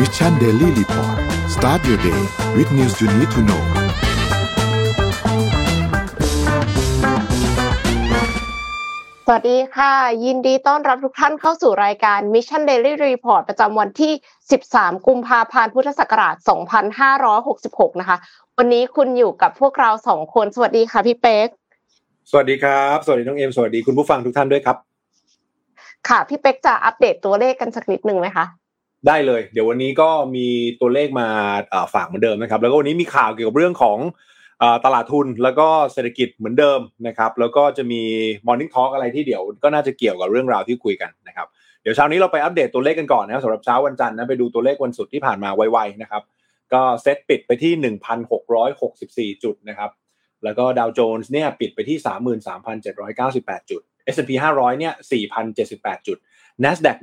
Mission Daily Report start your day with news you need to know สวัสดีค่ะ ยินดีต้อนรับทุกท่านเข้าสู่รายการ Mission Daily Report ประจำวันที่ 13 กุมภาพันธ์ พุทธศักราช 2566 นะคะ วันนี้คุณอยู่กับพวกเราสองคน สวัสดีค่ะพี่เป๊ก สวัสดีครับ สวัสดีน้องเอ็ม สวัสดีคุณผู้ฟังทุกท่านด้วยครับ ค่ะ พี่เป๊กจะอัปเดตตัวเลขกันสักนิดหนึ่งไหมคะ ได้เลย เดี๋ยววันนี้ก็มีตัวเลขมาฝากเหมือนเดิมนะครับ แล้วก็วันนี้มีข่าวเกี่ยวกับเรื่องของตลาดทุนแล้วก็เศรษฐกิจเหมือนเดิมนะครับ แล้วก็จะมี Morning Talk อะไรที่เดี๋ยวก็น่าจะเกี่ยวกับเรื่องราวที่คุยกันนะครับเดี๋ยวเช้านี้เราไปอัปเดตตัวเลขกันก่อนนะครับสำหรับเช้าวันจันทร์นะไปดูตัวเลขวันศุกร์ที่ผ่านมาไวๆนะครับ ก็เซ็ตปิดไปที่ 1,664 จุดนะครับ แล้วก็ดาวโจนส์เนี่ยปิดไปที่ 33,798 จุด S&P 500 เนี่ย 4,078 จุด NASDAQ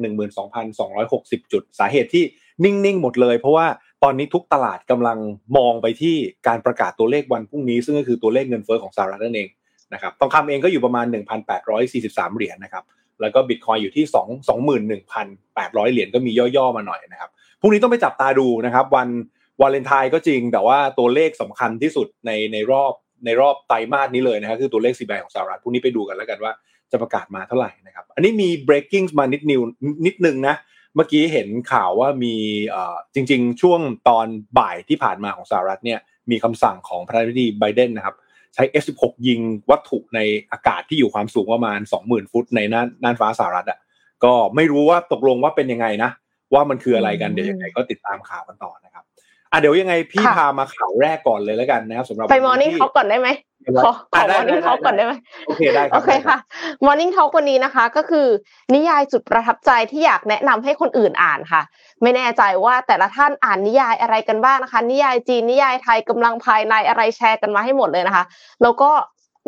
12,260 จุด สาเหตุที่นิ่งๆ หมดเลย เพราะว่าตอนนี้ทุกตลาดกำลังมองไปที่การประกาศตัวเลขวันพรุ่งนี้ ซึ่งก็คือตัวเลขเงินเฟ้อของสหรัฐนั่นเองนะครับทองคำเองก็อยู่ประมาณ 1,843 เหรียญนะครับแล้วก็บิตคอยอยู่ที่ 2 21,800 เหรียญก็มีย่อๆมาหน่อยนะครับพรุ่งนี้ต้องไปจับตาดูนะครับ วันวาเลนไทน์ก็จริง แต่ว่าตัวเลขสำคัญที่สุดในในรอบในรอบไตรมาสนี้เลยนะครับคือตัวเลข CPI ของสหรัฐพรุ่งนี้ไปดูกันแล้วกันว่า จะประกาศมาเท่าไหร่นะครับ อันนี้มี breaking มานิดนิวนิดนึงนะ เมื่อกี้เห็นข่าวว่ามีจริง ๆ ช่วงตอนบ่ายที่ผ่านมาของสหรัฐเนี่ยมีคำสั่งของประธานาธิบดีไบเดนนะครับใช้ F16 ยิงวัตถุในอากาศที่อยู่ความสูงประมาณ 20,000 ฟุตในน่านน่านฟ้าสหรัฐอะก็ไม่รู้ว่าตกลงว่าเป็นยังไงนะ ว่ามันคืออะไรกันเดี๋ยวยังไงก็ติดตามข่าวกันต่อนะครับอะเดี๋ยวยังไงพี่พามาข่าวแรกก่อนเลยแล้วกันนะครับสำหรับไปมอร์นิ่งเขาก่อนได้ไหม ขอขอมอร์นิ่งเขาก่อนได้ไหมโอเคได้ครับโอเคค่ะมอร์นิ่งทอวันนี้นะคะ ก็คือ นิยายสุดประทับใจที่อยากแนะนำให้คนอื่นอ่านค่ะ ไม่แน่ใจว่าแต่ละท่านอ่านนิยายอะไรกันบ้างนะคะ นิยายจีนนิยายไทยกำลังภายในอะไรแชร์กันมาให้หมดเลยนะคะ แล้วก็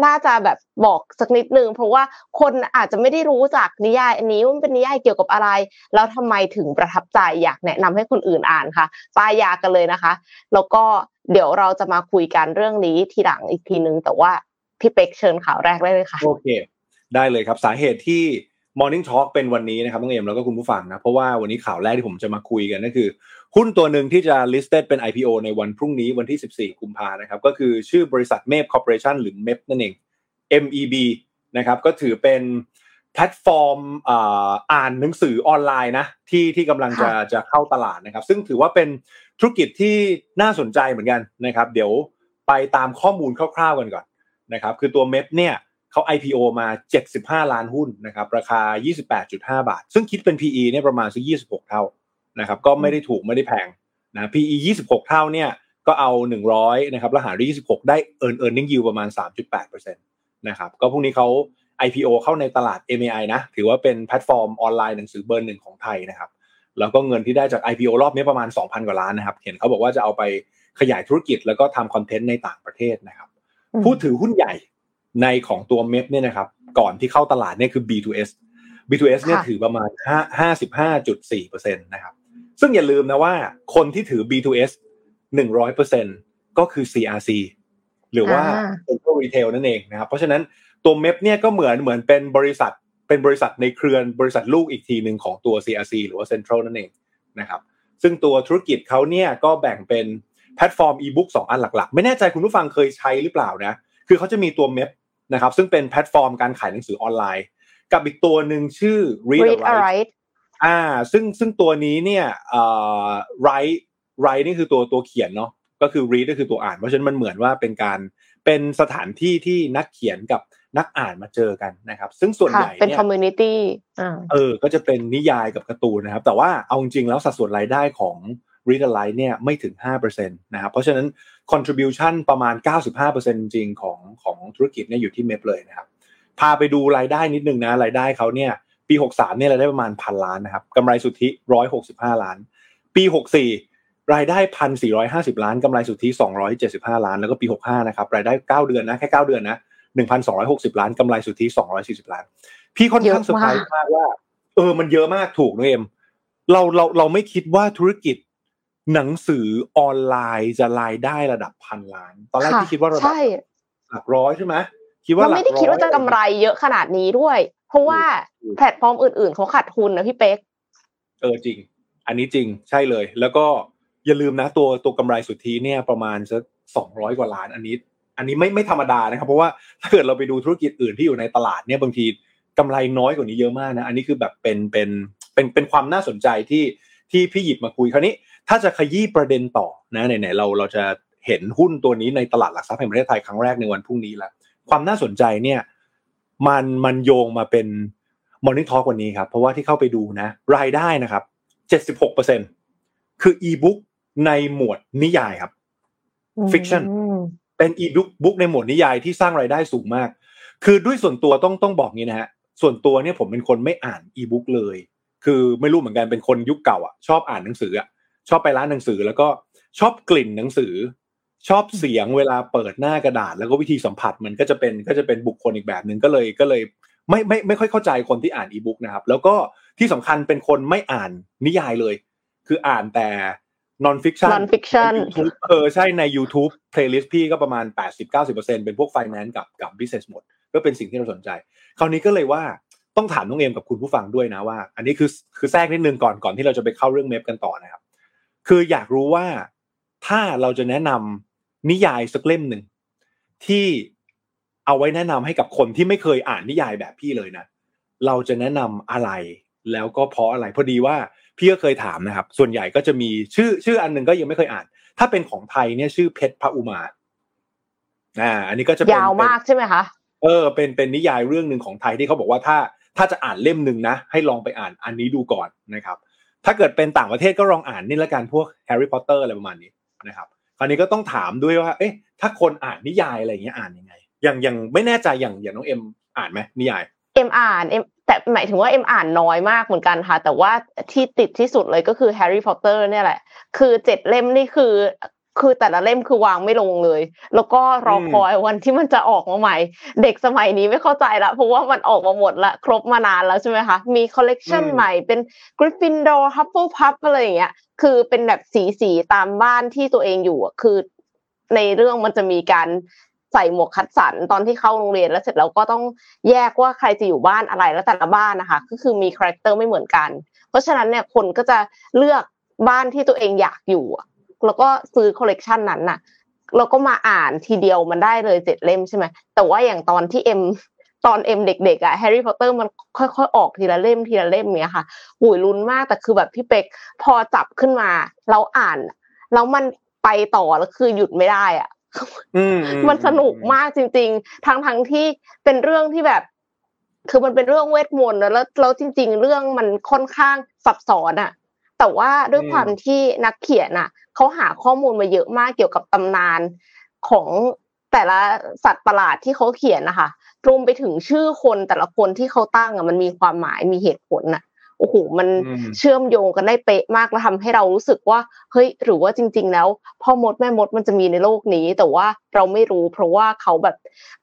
น่าจะแบบบอกสักนิดนึงเพราะว่าคนอาจจะไม่ได้รู้จักนิยายอันนี้ว่ามันเป็นนิยายเกี่ยวกับอะไร แล้วทำไมถึงประทับใจอยากแนะนำให้คนอื่นอ่านค่ะป้ายยากันเลยนะคะ แล้วก็ เดี๋ยวเราจะมาคุยกันเรื่องนี้ทีหลังอีกทีนึง แต่ว่าพี่เป็กเชิญข่าวแรกได้เลยค่ะ โอเค ได้เลยครับ สาเหตุที่ Morning Talk เป็นวันนี้นะครับน้องเอ็มแล้วก็คุณผู้ฟังนะ เพราะว่าวันนี้ข่าวแรกที่ผมจะมาคุยกันก็คือ หุ้นตัวหนึ่งที่จะ listed เป็น IPO ในวันพรุ่งนี้วันที่ 14 กุมภานะครับ ก็คือชื่อบริษัทเมฟคอร์ปอเรชันหรือเมฟนั่นเอง MEB นะครับก็ถือเป็น แพลตฟอร์มอ่านหนังสือออนไลน์นะที่ที่กำลังจะจะเข้าตลาดนะครับ ซึ่งถือว่าเป็นธุรกิจที่น่าสนใจเหมือนกันนะครับ เดี๋ยวไปตามข้อมูลคร่าวๆกันก่อนนะครับคือตัว MEB เนี่ยเขา IPO มา 75 ล้านหุ้นนะครับราคา 28.5 บาท ซึ่งคิดเป็น PE เนี่ยประมาณสัก26 เท่านะครับก็ไม่ได้ถูกไม่ได้แพงนะ PE 26 เท่าเนี่ยก็เอา 100นะครับแล้วหารด้วย26 ได้ earn earning yield ประมาณ 3.8%นะครับก็พรุ่งนี้เขา IPO เข้าในตลาด MAI นะ ถือว่าเป็นแพลตฟอร์มออนไลน์หนังสือเบอร์หนึ่งของไทยนะครับ แล้วก็เงินที่ได้จาก IPO รอบนี้ประมาณ 2,000 กว่าล้านนะครับ เห็นเขาบอกว่าจะเอาไปขยายธุรกิจแล้วก็ทำคอนเทนต์ในต่างประเทศนะครับ ผู้ถือหุ้นใหญ่ในของตัว MEB เนี่ยนะครับ ก่อนที่เข้าตลาดเนี่ยคือ B2S B2S เนี่ยถือประมาณ 55.4%นะครับ ซึ่งอย่าลืมนะว่าคนที่ถือ B2S 100%ก็คือ CRC หรือว่า Central Retail นั่นเองนะครับ เพราะฉะนั้นตัว MEB เนี่ยก็เหมือนเหมือนเป็นบริษัทเป็นบริษัทในเครือบริษัทลูกอีกทีหนึ่งของตัว CRC หรือว่า Central นั่นเองนะครับ ซึ่งตัวธุรกิจเขาเนี่ยก็แบ่งเป็นแพลตฟอร์มอีบุ๊กสองอันหลักๆ ไม่แน่ใจคุณผู้ฟังเคยใช้หรือเปล่านะ คือเขาจะมีตัว MEB นะครับ ซึ่งเป็นแพลตฟอร์มการขายหนังสือออนไลน์ กับอีกตัวหนึ่งชื่อ Read A Write อ่า ซึ่งซึ่งตัวนี้เนี่ยเอ่อ write write นี่คือตัวตัวเขียนเนาะก็คือ read ก็คือตัวอ่าน เพราะฉะนั้นมันเหมือนว่าเป็นการ เป็นสถานที่ที่นักเขียนกับนักอ่านมาเจอกันนะครับ ซึ่งส่วนใหญ่เป็นเนี่ยคอมมูนิตี้อ่าเออ ก็จะเป็นนิยายกับการ์ตูนนะครับ แต่ว่าเอาจริงๆแล้วสัดส่วนรายได้ของ Read a l i g h t เนี่ยไม่ถึง 5%นะครับ เพราะฉะนั้น contribution ประมาณ 95%จริงของของธุรกิจเนี่ยอยู่ที่ MEB เลยนะครับ พาไปดูรายได้นิดนึงนะ รายได้เขาเนี่ย ปี 63เนี่ยรายได้ประมาณพันล้านนะครับกำไรสุทธิ 165 ล้าน ปี 64 รายได้1,450ล้านกำไรสุทธิ275ล้านแล้วก็ปี65นะครับรายได้9เดือนนะแค่9เดือนนะ1,260ล้านกำไรสุทธิ240ล้าน พี่ค่อนข้างเยอะมากเซอร์ไพรส์มากว่า เออมันเยอะมากถูกนะเอ็มเราเราเราไม่คิดว่าธุรกิจหนังสือออนไลน์จะรายได้ระดับพันล้าน ตอนแรกค่ะพี่คิดว่าระดับใช่หลักร้อยใช่ไหมคิดว่าเราหลักไม่ได้คิดว่าจะร้อยกำไรเยอะขนาดนี้ด้วย เพราะว่าถูกแพลตฟอร์มอื่นๆเขาขาดทุนนะพี่เป๊กเออจริง อันนี้จริงใช่เลย แล้วก็ อย่าลืมนะตัวตัวกำไรสุทธิเนี่ยประมาณสักสองร้อยกว่าล้านอันนี้ อันนี้ไม่ไม่ธรรมดานะครับ เพราะว่าถ้าเกิดเราไปดูธุรกิจอื่นที่อยู่ในตลาดเนี่ยบางทีกำไรน้อยกว่านี้เยอะมากนะ อันนี้คือแบบเป็นเป็นเป็นเป็นความน่าสนใจที่ที่พี่หยิบมาคุยคราวนี้ ถ้าจะขยี้ประเด็นต่อนะไหนๆเราเราจะเห็นหุ้นตัวนี้ในตลาดหลักทรัพย์แห่งประเทศไทยครั้งแรกในวันพรุ่งนี้แล้วความน่าสนใจเนี่ย มันมันโยงมาเป็น Morning Talk วันนี้ครับ เพราะว่าที่เข้าไปดูนะ รายได้นะครับเจ็ดสิบหกเปอร์เซ็นต์คืออีบุ๊ก ในหมวดนิยายครับ fiction เป็นอีบุ๊กบุ๊กในหมวดนิยายที่สร้างรายได้สูงมาก คือด้วยส่วนตัวต้องต้องบอกงี้นะฮะส่วนตัวเนี่ยผมเป็นคนไม่อ่านอีบุ๊กเลย คือไม่รู้เหมือนกันเป็นคนยุคเก่าอะชอบอ่านหนังสืออะชอบไปร้านหนังสือแล้วก็ชอบกลิ่นหนังสือ ชอบเสียงเวลาเปิดหน้ากระดาษ แล้วก็วิธีสัมผัสมันก็จะเป็นก็จะเป็นบุคคลอีกแบบหนึ่งก็เลยก็เลยไม่ไม่ไม่ค่อยเข้าใจคนที่อ่านอีบุ๊กนะครับแล้วก็ที่สำคัญเป็นคนไม่อ่านนิยายเลย คืออ่านแต่ non fiction non fiction เออใช่ใน YouTube playlist พี่ก็ประมาณ 80-90%เป็นพวก finance กับกับ business หมด ก็เป็นสิ่งที่เราสนใจ คราวนี้ก็เลยว่าต้องถามน้องเอมกับคุณผู้ฟังด้วยนะว่า อันนี้คือคือแทรกนิดนึงก่อนก่อนที่เราจะไปเข้าเรื่องเมฟกันต่อนะครับ คืออยากรู้ว่าถ้าเราจะแนะนำนิยายสักเล่มหนึ่งที่เอาไว้แนะนำให้กับคนที่ไม่เคยอ่านนิยายแบบพี่เลยนะ เราจะแนะนำอะไรแล้วก็เพราะอะไรพอดีว่า พี่ก็เคยถามนะครับ ส่วนใหญ่ก็จะมีชื่อชื่ออันหนึ่งก็ยังไม่เคยอ่าน ถ้าเป็นของไทยเนี่ยชื่อเพชรพระอุมาอ่า อันนี้ก็จะยาวมากใช่ไหมคะเออเป็นเป็นนิยายเรื่องหนึ่งของไทยที่เขาบอกว่าถ้าถ้าจะอ่านเล่มหนึ่งนะ ให้ลองไปอ่านอันนี้ดูก่อนนะครับ ถ้าเกิดเป็นต่างประเทศก็ลองอ่านนี่ละกันพวกแฮร์รี่พอตเตอร์อะไรประมาณนี้นะครับคราวนี้ก็ต้องถามด้วยว่า เอ๊ะ ถ้าคนอ่านนิยายอะไรอย่างเงี้ยอ่านยังไง อย่างอย่างไม่แน่ใจอย่างอย่างน้องเอ็มอ่านไหมนิยาย เอ็มอ่านเอ็มแต่หมายถึงว่าเอ็มอ่านน้อยมากเหมือนกันค่ะ แต่ว่าที่ติดที่สุดเลยก็คือแฮร์รี่พอตเตอร์เนี่ยแหละ คือเจ็ดเล่มนี่คือ คือแต่ละเล่มคือวางไม่ลงเลย แล้วก็รอคอยวันที่มันจะออกมาใหม่ เด็กสมัยนี้ไม่เข้าใจละเพราะว่ามันออกมาหมดละครบมานานแล้วใช่ไหมคะมีคอลเลกชันใหม่เป็นกริฟฟินดอร์ฮัฟเฟิลพัฟอะไรอย่างเงี้ยคือเป็นแบบสีสีตามบ้านที่ตัวเองอยู่อะคือในเรื่องมันจะมีการ ใส่หมวกคัดสรรตอนที่เข้าโรงเรียนแล้วเสร็จแล้วก็ต้องแยกว่าใครจะอยู่บ้านอะไรแล้วแต่ละบ้านนะคะก็คือมี character ไม่เหมือนกัน เพราะฉะนั้นเนี่ยคนก็จะเลือกบ้านที่ตัวเองอยากอยู่แล้วก็ซื้อคอลเลกชันนั้นน่ะแล้วก็มาอ่านทีเดียวมันได้เลยเจ็ดเล่มใช่ไหมแต่ว่าอย่างตอนที่เอ็มตอนเอ็มเด็กๆอะแฮร์รี่พอตเตอร์มันค่อยๆออกทีละเล่มทีละเล่มเนี้ยค่ะหุยลุ้นมากแต่คือแบบพี่เป๊กพอจับขึ้นมา เราอ่านแล้วมันไปต่อแล้วคือหยุดไม่ได้อะ มันสนุกมากจริง ๆ ทั้งทั้งที่เป็นเรื่องที่แบบ คือมันเป็นเรื่องเวทมนต์แล้วแล้วจริง ๆ เรื่องมันค่อนข้างซับซ้อนอะแต่ว่าด้วยความที่นักเขียนอะเขาหาข้อมูลมาเยอะมากเกี่ยวกับตำนานของแต่ละสัตว์ประหลาดที่เขาเขียนนะคะรวมไปถึงชื่อคนแต่ละคนที่เขาตั้งอะมันมีความหมายมีเหตุผลอะ อ้โหมันเชื่อมโยงกันได้เป๊ะมากแล้วทาให้เรารู้สึกว่าเฮ้ยหรือว่าจริง ๆ แล้ว พ่อมดแม่มดมันจะมีในโลกนี้ แต่ว่าเราไม่รู้ เพราะว่าเขาแบบ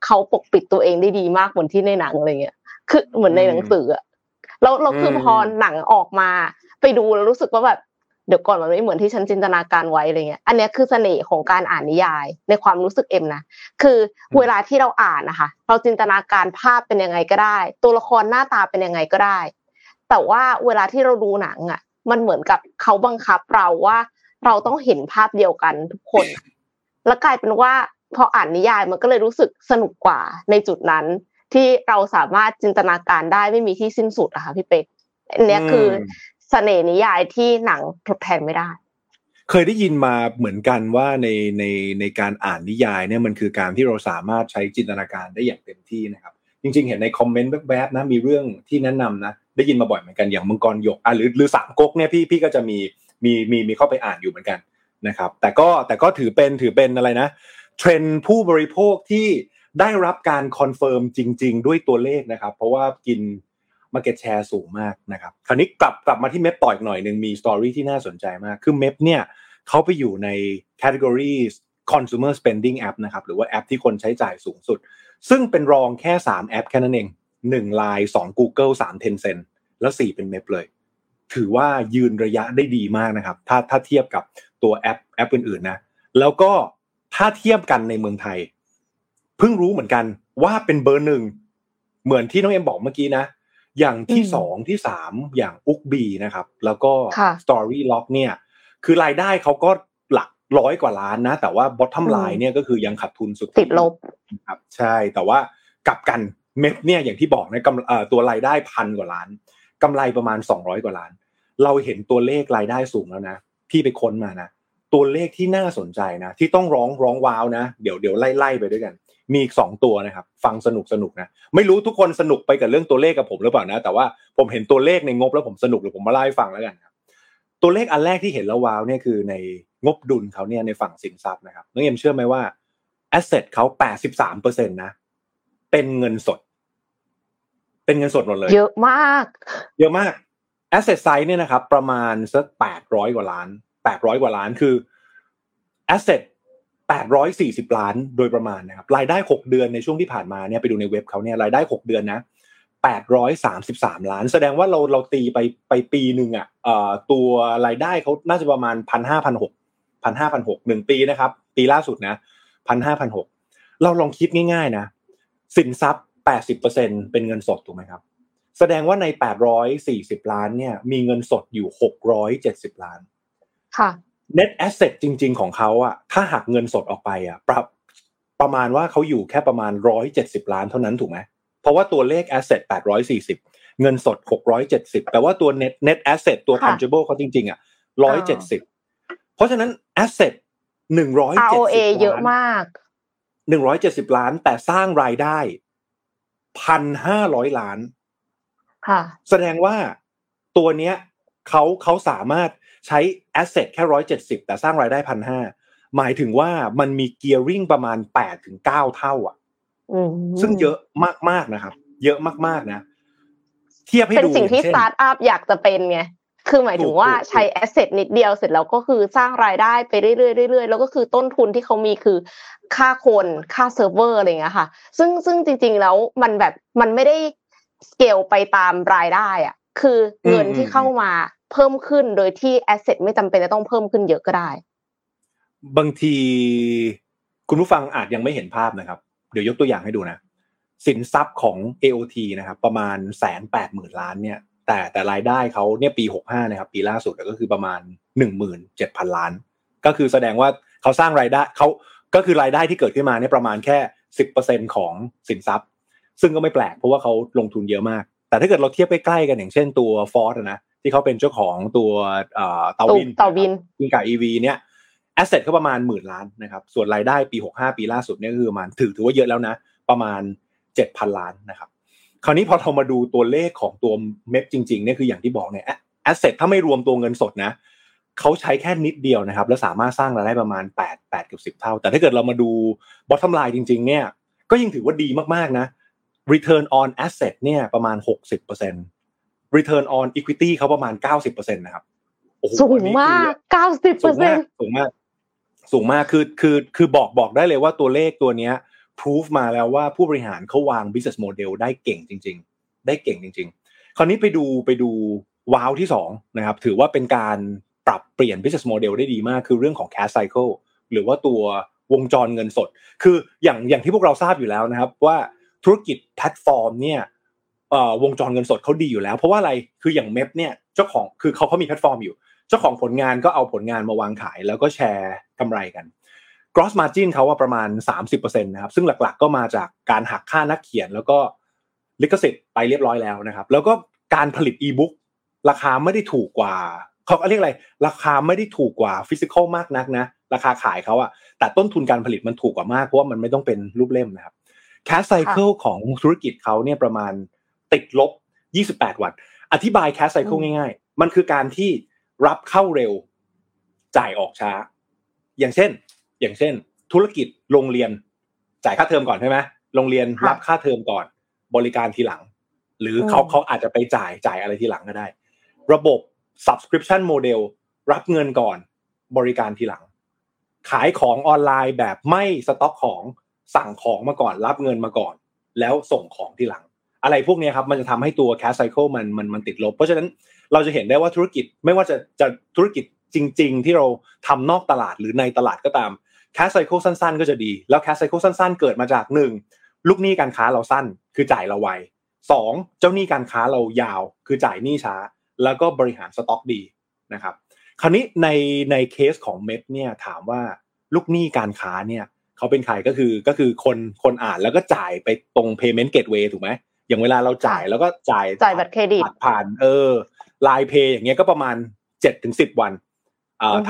เขาปกปิดตัวเองได้ดีมากเหมือนที่ในหนังอะไรเงี้ยคือเหมือนในหนังสืออะแล้วเราคือพอหนังออกมา ไปดูแล้วรู้สึกว่าแบบเดี๋ยวก่อนมันไม่เหมือนที่ฉันจินตนาการไว้อะไรเงี้ย อันนี้คือเสน่ห์ของการอ่านนิยาย ในความรู้สึกเอ็มนะ คือเวลาที่เราอ่านนะคะ เราจินตนาการภาพเป็นยังไงก็ได้ ตัวละครหน้าตาเป็นยังไงก็ได้ แต่ว่าเวลาที่เราดูหนังอะ มันเหมือนกับเขาบังคับเราว่า เราต้องเห็นภาพเดียวกันทุกคน แล้วกลายเป็นว่าพออ่านนิยายมันก็เลยรู้สึกสนุกกว่าในจุดนั้น ที่เราสามารถจินตนาการได้ไม่มีที่สิ้นสุดอะค่ะพี่เป็กอันนี้คือเสน่ห์นิยายที่หนังทดแทนไม่ได้ เคยได้ยินมาเหมือนกันว่าในในในการอ่านนิยายเนี่ยมันคือการที่เราสามารถใช้จินตนาการได้อย่างเต็มที่นะครับ จริง ๆ เห็นในคอมเมนต์แวบๆนะมีเรื่องที่แนะนำนะได้ยินมาบ่อยเหมือนกันอย่างมังกรหยกอะหรือหรือสามก๊กเนี่ยพี่พี่ก็จะมีมีมีมีเข้าไปอ่านอยู่เหมือนกันนะครับแต่ก็แต่ก็ถือเป็นถือเป็นอะไรนะเทรนด์ผู้บริโภคที่ได้รับการ confirm จริง ๆ ด้วยตัวเลขนะครับ เพราะว่ากิน market share สูงมากนะครับคราวนี้กลับกลับมาที่ MEB ต่ออีกหน่อยหนึ่งมี story ที่น่าสนใจมาก คือ MEB เนี่ยเขาไปอยู่ใน category consumer spending app นะครับหรือว่าแอปที่คนใช้จ่ายสูงสุด ซึ่งเป็นรองแค่ 3 แอปแค่นั้นเองหนึ่งไลน์สอง Google สาม Tencent แล้วสี่เป็น MEB เลย ถือว่ายืนระยะได้ดีมากนะครับ ถ้าถ้าเทียบกับตัวแอปแอปอื่นๆนะ แล้วก็ถ้าเทียบกันในเมืองไทย เพิ่งรู้เหมือนกันว่าเป็นเบอร์หนึ่งเหมือนที่น้องเอ็มบอกเมื่อกี้นะอย่างที่อืมสองที่สามอย่าง Ookbee นะครับ แล้วก็ค่ะ Storylog เนี่ย คือรายได้เขาก็หลัก ร้อยกว่าล้านนะ แต่ว่า bottom อืม line เนี่ยก็คือยังขาดทุนสุดติดลบครับ ใช่แต่ว่ากลับกันเม็ดเนี่ยอย่างที่บอกนะกำเอ่อตัวรายได้พันกว่าล้านกำไรประมาณสองร้อยกว่าล้าน เราเห็นตัวเลขรายได้สูงแล้วนะพี่ไปค้นมานะตัวเลขที่น่าสนใจนะที่ต้องร้องร้องว้าวนะเดี๋ยวเดี๋ยวไล่ไล่ไปด้วยกัน มีอีกสองตัวนะครับ ฟังสนุกสนุกนะไม่รู้ทุกคนสนุกไปกับเรื่องตัวเลขกับผมหรือเปล่านะ แต่ว่าผมเห็นตัวเลขในงบแล้วผมสนุกเดี๋ยวผมมาเล่าให้ฟังแล้วกันครับ ตัวเลขอันแรกที่เห็นแล้วว้าวเนี่ยคือในงบดุลเขาเนี่ยในฝั่งสินทรัพย์นะครับน้องเอ็มเชื่อไหมว่าแอสเซทเขาแปดสิบสามเปอร์เซ็นตนะ เป็นเงินสด เป็นเงินสดหมดเลย เยอะมาก เยอะมาก asset size เนี่ยนะครับ ประมาณสักแปดร้อยกว่าล้านแปดร้อยกว่าล้านคือ asset แปดร้อยสี่สิบล้านโดยประมาณนะครับ รายได้หกเดือนในช่วงที่ผ่านมาเนี่ยไปดูในเว็บเขาเนี่ยรายได้หกเดือนนะ แปดร้อยสามสิบสามล้าน แสดงว่าเราเราตีไปไปปีหนึ่งอะเอ่อตัวรายได้เขาน่าจะประมาณพันห้าพันหกพันห้าพันหกหนึ่งปีนะครับ ปีล่าสุดนะพันห้าพันหกเราลองคิดง่ายๆนะ สินทรัพย์แปดสิบเปอร์เซ็นเป็นเงินสดถูกไหมครับ แสดงว่าใน840ล้านเนี่ย มีเงินสดอยู่670ล้าน ค่ะ net asset จริง ๆ ของเขาอะถ้าหักเงินสดออกไปอะประประมาณว่าเขาอยู่แค่ประมาณ170ล้านเท่านั้นถูกไหม เพราะว่าตัวเลข asset 840 เงินสด 670 แปลว่าตัว net net asset ตัวค่ะ tangible เขาจริง ๆอะ170 เพราะฉะนั้น asset 170 ROA เยอะล้านมาก 170 ล้านแต่สร้างรายได้ 1,500 ล้าน ค่ะ แสดงว่าตัวเนี้ยเขาเขาสามารถใช้แอสเซทแค่ร้อยเจ็ดสิบแต่สร้างรายได้พันห้าหมายถึงว่ามันมีเกียร์ริงประมาณแปดถึงเก้าเท่าอะอืม ซึ่งเยอะมากๆนะครับ เยอะมากๆนะ เทียบให้เป็นดูสิ่งที่อย่าสเช่นสตาร์ทอัพอยากจะเป็นไงคือหมายถึงว่าถูกถูกใช้ asset นิดเดียวเสร็จแล้วก็คือสร้างรายได้ไปเรื่อยๆเรื่อยๆแล้วก็คือต้นทุนที่เขามีคือค่าคนค่าเซิร์ฟเวอร์อะไรอย่างเงี้ยค่ะ ซึ่งซึ่งจริง ๆ แล้วมันแบบมันไม่ได้สเกลไปตามรายได้อะคือเงินที่เข้ามาเพิ่มขึ้นโดยที่ asset ไม่จำเป็นจะต้องเพิ่มขึ้นเยอะก็ได้ บางทีคุณผู้ฟังอาจยังไม่เห็นภาพนะครับ เดี๋ยวยกตัวอย่างให้ดูนะ สินทรัพย์ของ AOT นะครับ ประมาณแสนแปดหมื่นล้านเนี่ย แต่แต่รายได้เขาเนี่ยปีหกห้านะครับ ปีล่าสุดก็คือประมาณหนึ่งหมื่นเจ็ดพันล้าน ก็คือแสดงว่าเขาสร้างรายได้เขาก็คือรายได้ที่เกิดขึ้นมาเนี่ยประมาณแค่สิบเปอร์เซ็นของสินทรัพย์ ซึ่งก็ไม่แปลกเพราะว่าเขาลงทุนเยอะมาก แต่ถ้าเกิดเราเทียบใกล้ๆกันอย่างเช่นตัวฟอร์ดนะที่เขาเป็นเจ้าของตัวเอ่อเตาวินเตาวินวินกับ EV เนี่ย asset ก็ประมาณหมื่นล้านนะครับส่วนรายได้ปี 65 ปีล่าสุดเนี่ยก็คือประมาณถือถือว่าเยอะแล้วนะ ประมาณ 7,000 ล้านนะครับคราวนี้พอเรามาดูตัวเลขของตัว Meb จริงๆเนี่ยคืออย่างที่บอกเนี่ย asset ถ้าไม่รวมตัวเงินสดนะเขาใช้แค่นิดเดียวนะครับ แล้วสามารถสร้างรายได้ประมาณ 8 8เกือบ10 เท่า แต่ถ้าเกิดเรามาดู bottom line จริง ๆ เนี่ยก็ยังถือว่าดีมากๆนะ return on asset เนี่ยประมาณ 60% return on equity เขาประมาณ 90%นะครับโอ้โหสูงอันนี้คือมากเก้าสิบเปสูอร์เซ็งมานกต์สูงมาก สูงมากคือคือคือบอกบอกได้เลยว่าตัวเลขตัวเนี้ยพิสูจมาแล้วว่าผู้บริหารเขาวาง business model ได้เก่งจริง ๆ ได้เก่งจริง ๆ คราวนี้ไปดูไปดูว้าวที่สองนะครับถือว่าเป็นการปรับเปลี่ยน business model ได้ดีมากคือเรื่องของ cash cycle หรือว่าตัววงจรเงินสด คืออย่างอย่างที่พวกเราทราบอยู่แล้วนะครับว่าธุรกิจแพลตฟอร์มเนี่ยเอ่อวงจรเงินสดเขาดีอยู่แล้ว เพราะว่าอะไรคืออย่าง Meb เนี่ยเจ้าของคือเขาเขามีแพลตฟอร์มอยู่ เจ้าของผลงานก็เอาผลงานมาวางขาย แล้วก็แชร์ กำไรกัน gross margin เขาว่าประมาณ 30%นะครับซึ่งหลักๆ ก็มาจากการหักค่านักเขียน แล้วก็ลิขสิทธิ์ไปเรียบร้อยแล้วนะครับ แล้วก็การผลิต e-book ราคาไม่ได้ถูกกว่าเขาเรียกอะไร ราคาไม่ได้ถูกกว่า physical มากนักนะ ราคาขายเขาอะแต่ต้นทุนการผลิตมันถูกกว่ามาก เพราะว่ามันไม่ต้องเป็นรูปเล่มนะครับ cash cycle ของธุรกิจเขาเนี่ยประมาณติดลบ 28 วัน อธิบาย cash cycle ง่าย ๆ มันคือการที่รับเข้าเร็ว จ่ายออกช้า อย่างเช่น อย่างเช่น ธุรกิจโรงเรียน จ่ายค่าเทอมก่อนใช่ไหมโรงเรียนค่ะรับค่าเทอมก่อน บริการทีหลัง หรือเขาอืมเขาอาจจะไปจ่ายจ่ายอะไรทีหลังก็ได้ ระบบ subscription model รับเงินก่อน บริการทีหลัง ขายของออนไลน์แบบไม่สต็อกของสั่งของมาก่อน รับเงินมาก่อน แล้วส่งของทีหลัง อะไรพวกเนี้ยครับมันจะทำให้ตัว cash cycle มันมันมันติดลบ เพราะฉะนั้นเราจะเห็นได้ว่าธุรกิจไม่ว่าจะจะธุรกิจ จริง ๆ ที่เราทำนอกตลาดหรือในตลาดก็ตาม cash cycle สั้น ๆ ก็จะดี แล้ว cash cycle สั้น ๆ เกิดมาจากหนึ่งลูกหนี้การค้าเราสั้น คือจ่ายเราไวสองเจ้าหนี้การค้าเรายาว คือจ่ายหนี้ช้า แล้วก็บริหารสต็อกดีนะครับคราวนี้ในในเคสของเม็ดเนี่ยถามว่าลูกหนี้การค้าเนี่ยเขาเป็นใครก็คือก็คือคนคนอ่านแล้วก็จ่ายไปตรง payment gateway ถูกไหมอย่างเวลาเราจ่ายแล้วก็จ่ายจ่ายบัตรเครดิตผ่านเออไลน์เพย์อย่างเงี้ยก็ประมาณเจ็ดถึงสิบวันอ่าอือฮึ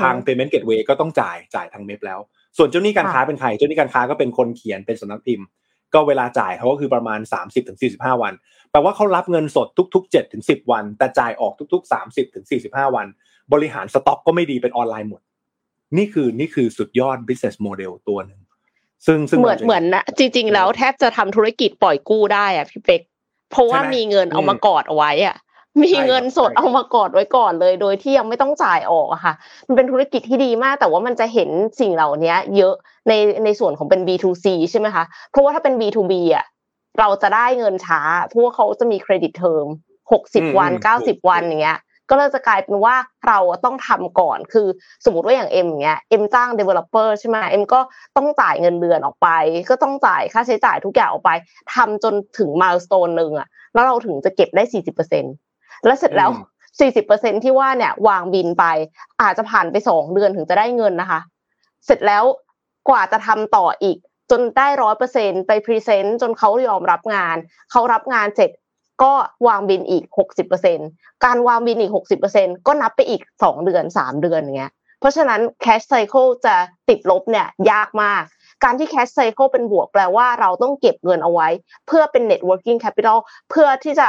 ทาง payment gateway ก็ต้องจ่ายจ่ายทางเม็ดแล้ว ส่วนเจ้าหนี้การค้าเป็นใคร เจ้าหนี้การค้าก็เป็นคนเขียนเป็นสำนักพิมพ์ ก็เวลาจ่ายเขาก็คือประมาณ 30-45ถึง45วันแปลว่าเขารับเงินสดทุก ๆ7ถึง10 วัน แต่จ่ายออกทุก ๆ 30ถึง45 วัน บริหารสต็อกก็ไม่ดีเป็นออนไลน์หมด นี่คือนี่คือสุดยอด business model ตัวหนึ่งซึ่งซึ่งเหมือนราจะเหมือนนะจริง ๆ แล้วแทบจะทำธุรกิจปล่อยกู้ได้อะพี่เป็กเพราะว่าใช่ไหมมีเงินเอามากอดเอาไว้อะ มีใช่ครับเงินสดใช่เอามากอดไว้ก่อนเลย โดยที่ยังไม่ต้องจ่ายออกอะค่ะ มันเป็นธุรกิจที่ดีมาก แต่ว่ามันจะเห็นสิ่งเหล่านี้เยอะในในส่วนของเป็น B2C ใช่ไหมคะเพราะว่าถ้าเป็น B2B อะเราจะได้เงินช้าเพราะว่าเขาจะมี credit term หกสิบอืมวันอืมเก้าสิบถูกวันอย่างเงี้ย ก็เลยจะกลายเป็นว่าเราต้องทำก่อนคือสมมติว่าอย่างเอ็มอย่างเงี้ยเอ็มจ้าง developer ใช่ไหมเอ็มก็ต้องจ่ายเงินเดือนออกไป ก็ต้องจ่ายค่าใช้จ่ายทุกอย่างออกไปทำจนถึงมา l ส t ตนหนึ่งอะแล้วเราถึงจะเก็บได้สี่สิบเปอร์เซ็น แล้วเสร็จแล้วอืมสี่สิบเปอร์เซ็นที่ว่าเนี่ยวางบินไป อาจจะผ่านไปสองเดือนถึงจะได้เงินนะคะ เสร็จแล้วกว่าจะทำต่ออีก จนได้ร้อยเปอร์เซ็นไปพรีเซนต์จนเขายอมรับงานเขารับงานเสร็จก็วางบินอีกหกสิบเปอร์เซ็นการวางบินอีกหกสิบเปอร์เซ็นก็นับไปอีกสองเดือนสามเดือนอย่างเงี้ย เพราะฉะนั้น cash cycle จะติดลบเนี่ยยากมาก การที่ cash cycle เป็นบวกแปลว่าเราต้องเก็บเงินเอาไว้ เพื่อเป็น net working capital เพื่อที่จะ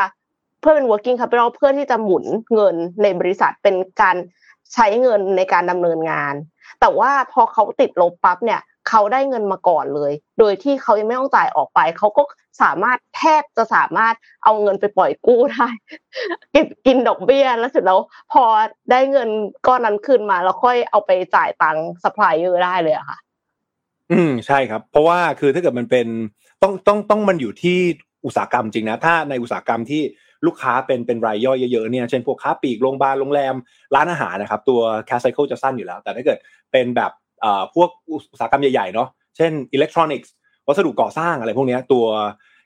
เพื่อเป็น working capital เพื่อที่จะหมุนเงินในบริษัทเป็นการใช้เงินในการดำเนินงาน แต่ว่าพอเขาติดลบปั๊บเนี่ยเขาได้เงินมาก่อนเลย โดยที่เขายังไม่ต้องจ่ายออกไป เขาก็สามารถแทบจะสามารถเอาเงินไปปล่อยกู้ได้เก็บกินดอกเบี้ยแล้วเสร็จแล้วพอได้เงินก้อนนั้นคืนมา แล้วค่อยเอาไปจ่ายตังค์ซัพพลายเออร์ได้เลยอะค่ะ อืมใช่ครับ เพราะว่าคือถ้าเกิดมันเป็นต้องต้องต้องมันอยู่ที่อุตสาหกรรมจริงนะ ถ้าในอุตสาหกรรมที่ ลูกค้าเป็นเป็นรายย่อยเยอะๆเนี่ยเช่นพวกค้าปลีกโรงพยาบาลโรงแรมร้านอาหารนะครับตัว cash cycle จะสั้นอยู่แล้ว แต่ถ้าเกิดเป็นแบบเอ่อพวกอุตสาหกรรมใหญ่ๆเนาะเช่นอิเล็กทรอนิกส์วัสดุก่อสร้างอะไรพวกเนี้ยตัว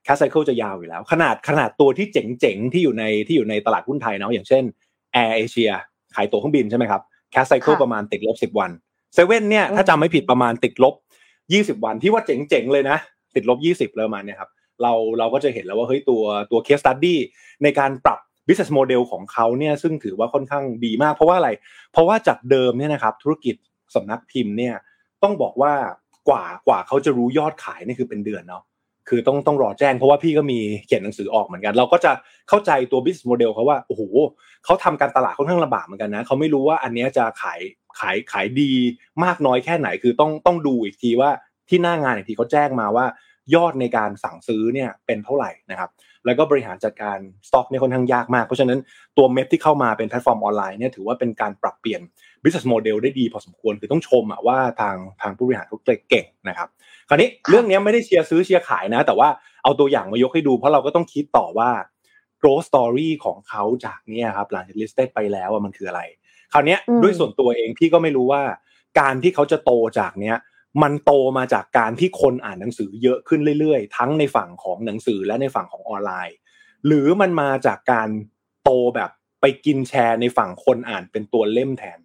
cash cycle จะยาวอยู่แล้ว ขนาดขนาดตัวที่เจ๋งๆที่อยู่ในที่อยู่ในตลาดหุ้นไทยเนาะอย่างเช่น Air Asia ขายตั๋วเครื่องบินใช่ไหมครับ cash cycle ค่ะประมาณติดลบ10วันเซเว่นเนี่ยถ้าจำไม่ผิดประมาณติดลบ20วันที่ว่าเจ๋งๆเลยนะ ติดลบ20เลยประมาณเนี่ยครับ เราเราก็จะเห็นแล้วว่าเฮ้ยตัวตัว case study ในการปรับ business model ของเขาเนี่ยซึ่งถือว่าค่อนข้างดีมาก เพราะว่าอะไร เพราะว่าจากเดิมเนี่ยนะครับธุรกิจสำนักพิมพ์เนี่ยต้องบอกว่ากว่ากว่าเขาจะรู้ยอดขายนี่คือเป็นเดือนเนาะคือต้องต้องรอแจ้งเพราะว่าพี่ก็มีเขียนหนังสือออกเหมือนกัน เราก็จะเข้าใจตัว business model เขาว่าโอ้โหเขาทำการตลาดค่อนข้างลำบากเหมือนกันนะเขาไม่รู้ว่าอันนี้จะขายขายขายดีมากน้อยแค่ไหน คือต้องต้องดูอีกทีว่าที่หน้างานอีกทีเขาแจ้งมาว่า ยอดในการสั่งซื้อเนี่ยเป็นเท่าไหร่นะครับ แล้วก็บริหารจัดการสต็อกเนี่ยค่อนข้างยากมาก เพราะฉะนั้นตัว Meb ที่เข้ามาเป็นแพลตฟอร์มออนไลน์เนี่ยถือว่าเป็นการปรับเปลี่ยน business model ได้ดีพอสมควรคือต้องชมอะว่าทางทางผู้บริหารเขาเก่งนะครับ คราวนี้เรื่องนี้ไม่ได้เชียร์ซื้อเชียร์ขายนะ แต่ว่าเอาตัวอย่างมายกให้ดู เพราะเราก็ต้องคิดต่อว่า growth story ของเขาจากเนี้ยครับหลังจาก listed ไปแล้วอะมันคืออะไร คราวเนี้ยอืมด้วยส่วนตัวเองพี่ก็ไม่รู้ว่าการที่เขาจะโตจากเนี้ย มันโตมาจากการที่คนอ่านหนังสือเยอะขึ้นเรื่อยๆ ทั้งในฝั่งของหนังสือและในฝั่งของออนไลน์ หรือมันมาจากการโตแบบไปกินแชร์ในฝั่งคนอ่านเป็นตัวเล่มแทน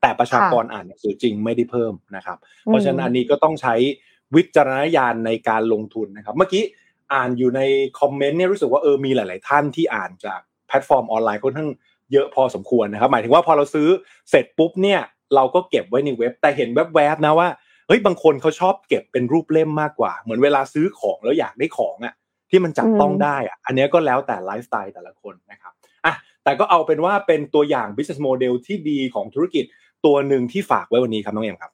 แต่ประชากรอ่านหนังสือจริงไม่ได้เพิ่มนะครับ เพราะฉะนั้นอันนี้ก็ต้องใช้วิจารณญาณในการลงทุนนะครับ เมื่อกี้อ่านอยู่ในคอมเมนต์เนี่ยรู้สึกว่าเออมีหลาย ๆ ท่านที่อ่านจากแพลตฟอร์มออนไลน์ค่อนข้างเยอะพอสมควรนะครับ หมายถึงว่าพอเราซื้อเสร็จปุ๊บเนี่ยเราก็เก็บไว้ในเว็บแต่เห็นแวบๆนะว่า เฮ้ยบางคนเขาชอบเก็บเป็นรูปเล่มมากกว่า เหมือนเวลาซื้อของแล้วอยากได้ของอะ ที่มันจับต้องได้อะ อันเนี้ยก็แล้วแต่ไลฟ์สไตล์แต่ละคนนะครับอะแต่ก็เอาเป็นว่าเป็นตัวอย่าง business model ที่ดีของธุรกิจตัวหนึ่งที่ฝากไว้วันนี้ครับน้องเอ็มครับ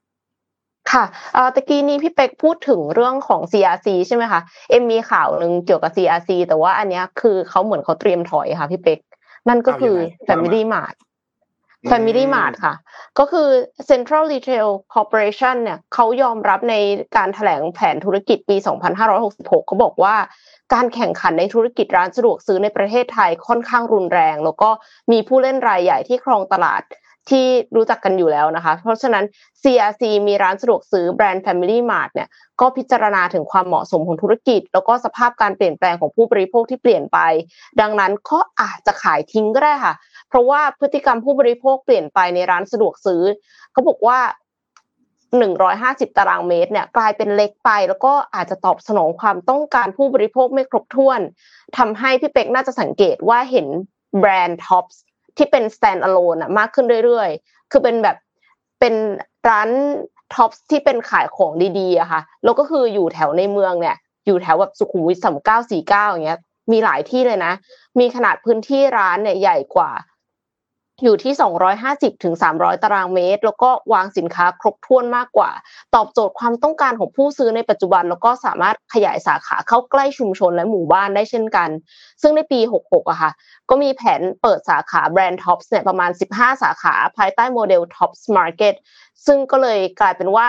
ค่ะเอ่อตะกี้นี้พี่เป็กพูดถึงเรื่องของ CRC ใช่ไหมคะ เอ็มมีข่าวหนึ่งเกี่ยวกับ CRC แต่ว่าอันเนี้ยคือเขาเหมือนเขาเตรียมถอยค่ะพี่เป็กนั่นก็คือเอายังไง Family Mart อืม Family Mart ค่ะ ก็คือ Central Retail Corporation เนี่ยเขายอมรับในการแถลงแผนธุรกิจปี 2566 เขาบอกว่าการแข่งขันในธุรกิจร้านสะดวกซื้อในประเทศไทยค่อนข้างรุนแรง แล้วก็มีผู้เล่นรายใหญ่ที่ครองตลาดที่รู้จักกันอยู่แล้วนะคะ เพราะฉะนั้น CRC มีร้านสะดวกซื้อแบรนด์ Family Mart เนี่ยก็พิจารณาถึงความเหมาะสมของธุรกิจ แล้วก็สภาพการเปลี่ยนแปลงของผู้บริโภคที่เปลี่ยนไป ดังนั้นก็อาจจะขายทิ้งก็ได้ค่ะ เพราะว่าพฤติกรรมผู้บริโภคเปลี่ยนไปในร้านสะดวกซื้อเขาบอกว่า150ตารางเมตรเนี่ยกลายเป็นเล็กไป แล้วก็อาจจะตอบสนองความต้องการผู้บริโภคไม่ครบถ้วนทำให้พี่เป็กน่าจะสังเกตว่าเห็นแบรนด์ท็อปส์ที่เป็น stand alone อะมากขึ้นเรื่อยๆ คือเป็นแบบเป็นร้านท็อปส์ที่เป็นขายของดีๆอะค่ะ แล้วก็คืออยู่แถวในเมืองเนี่ย อยู่แถวแบบสุขุมวิทสามเก้าสี่เก้าอย่างเงี้ย มีหลายที่เลยนะ มีขนาดพื้นที่ร้านเนี่ยใหญ่กว่า อยู่ที่ 250ถึง300 ตารางเมตร แล้วก็วางสินค้าครบถ้วนมากกว่า ตอบโจทย์ความต้องการของผู้ซื้อในปัจจุบัน แล้วก็สามารถขยายสาขาเข้าใกล้ชุมชนและหมู่บ้านได้เช่นกัน ซึ่งในปี 66อะค่ะ ก็มีแผนเปิดสาขาแบรนด์ท็อปส์เนี่ยประมาณ 15 สาขาภายใต้โมเดล Tops Market ซึ่งก็เลยกลายเป็นว่า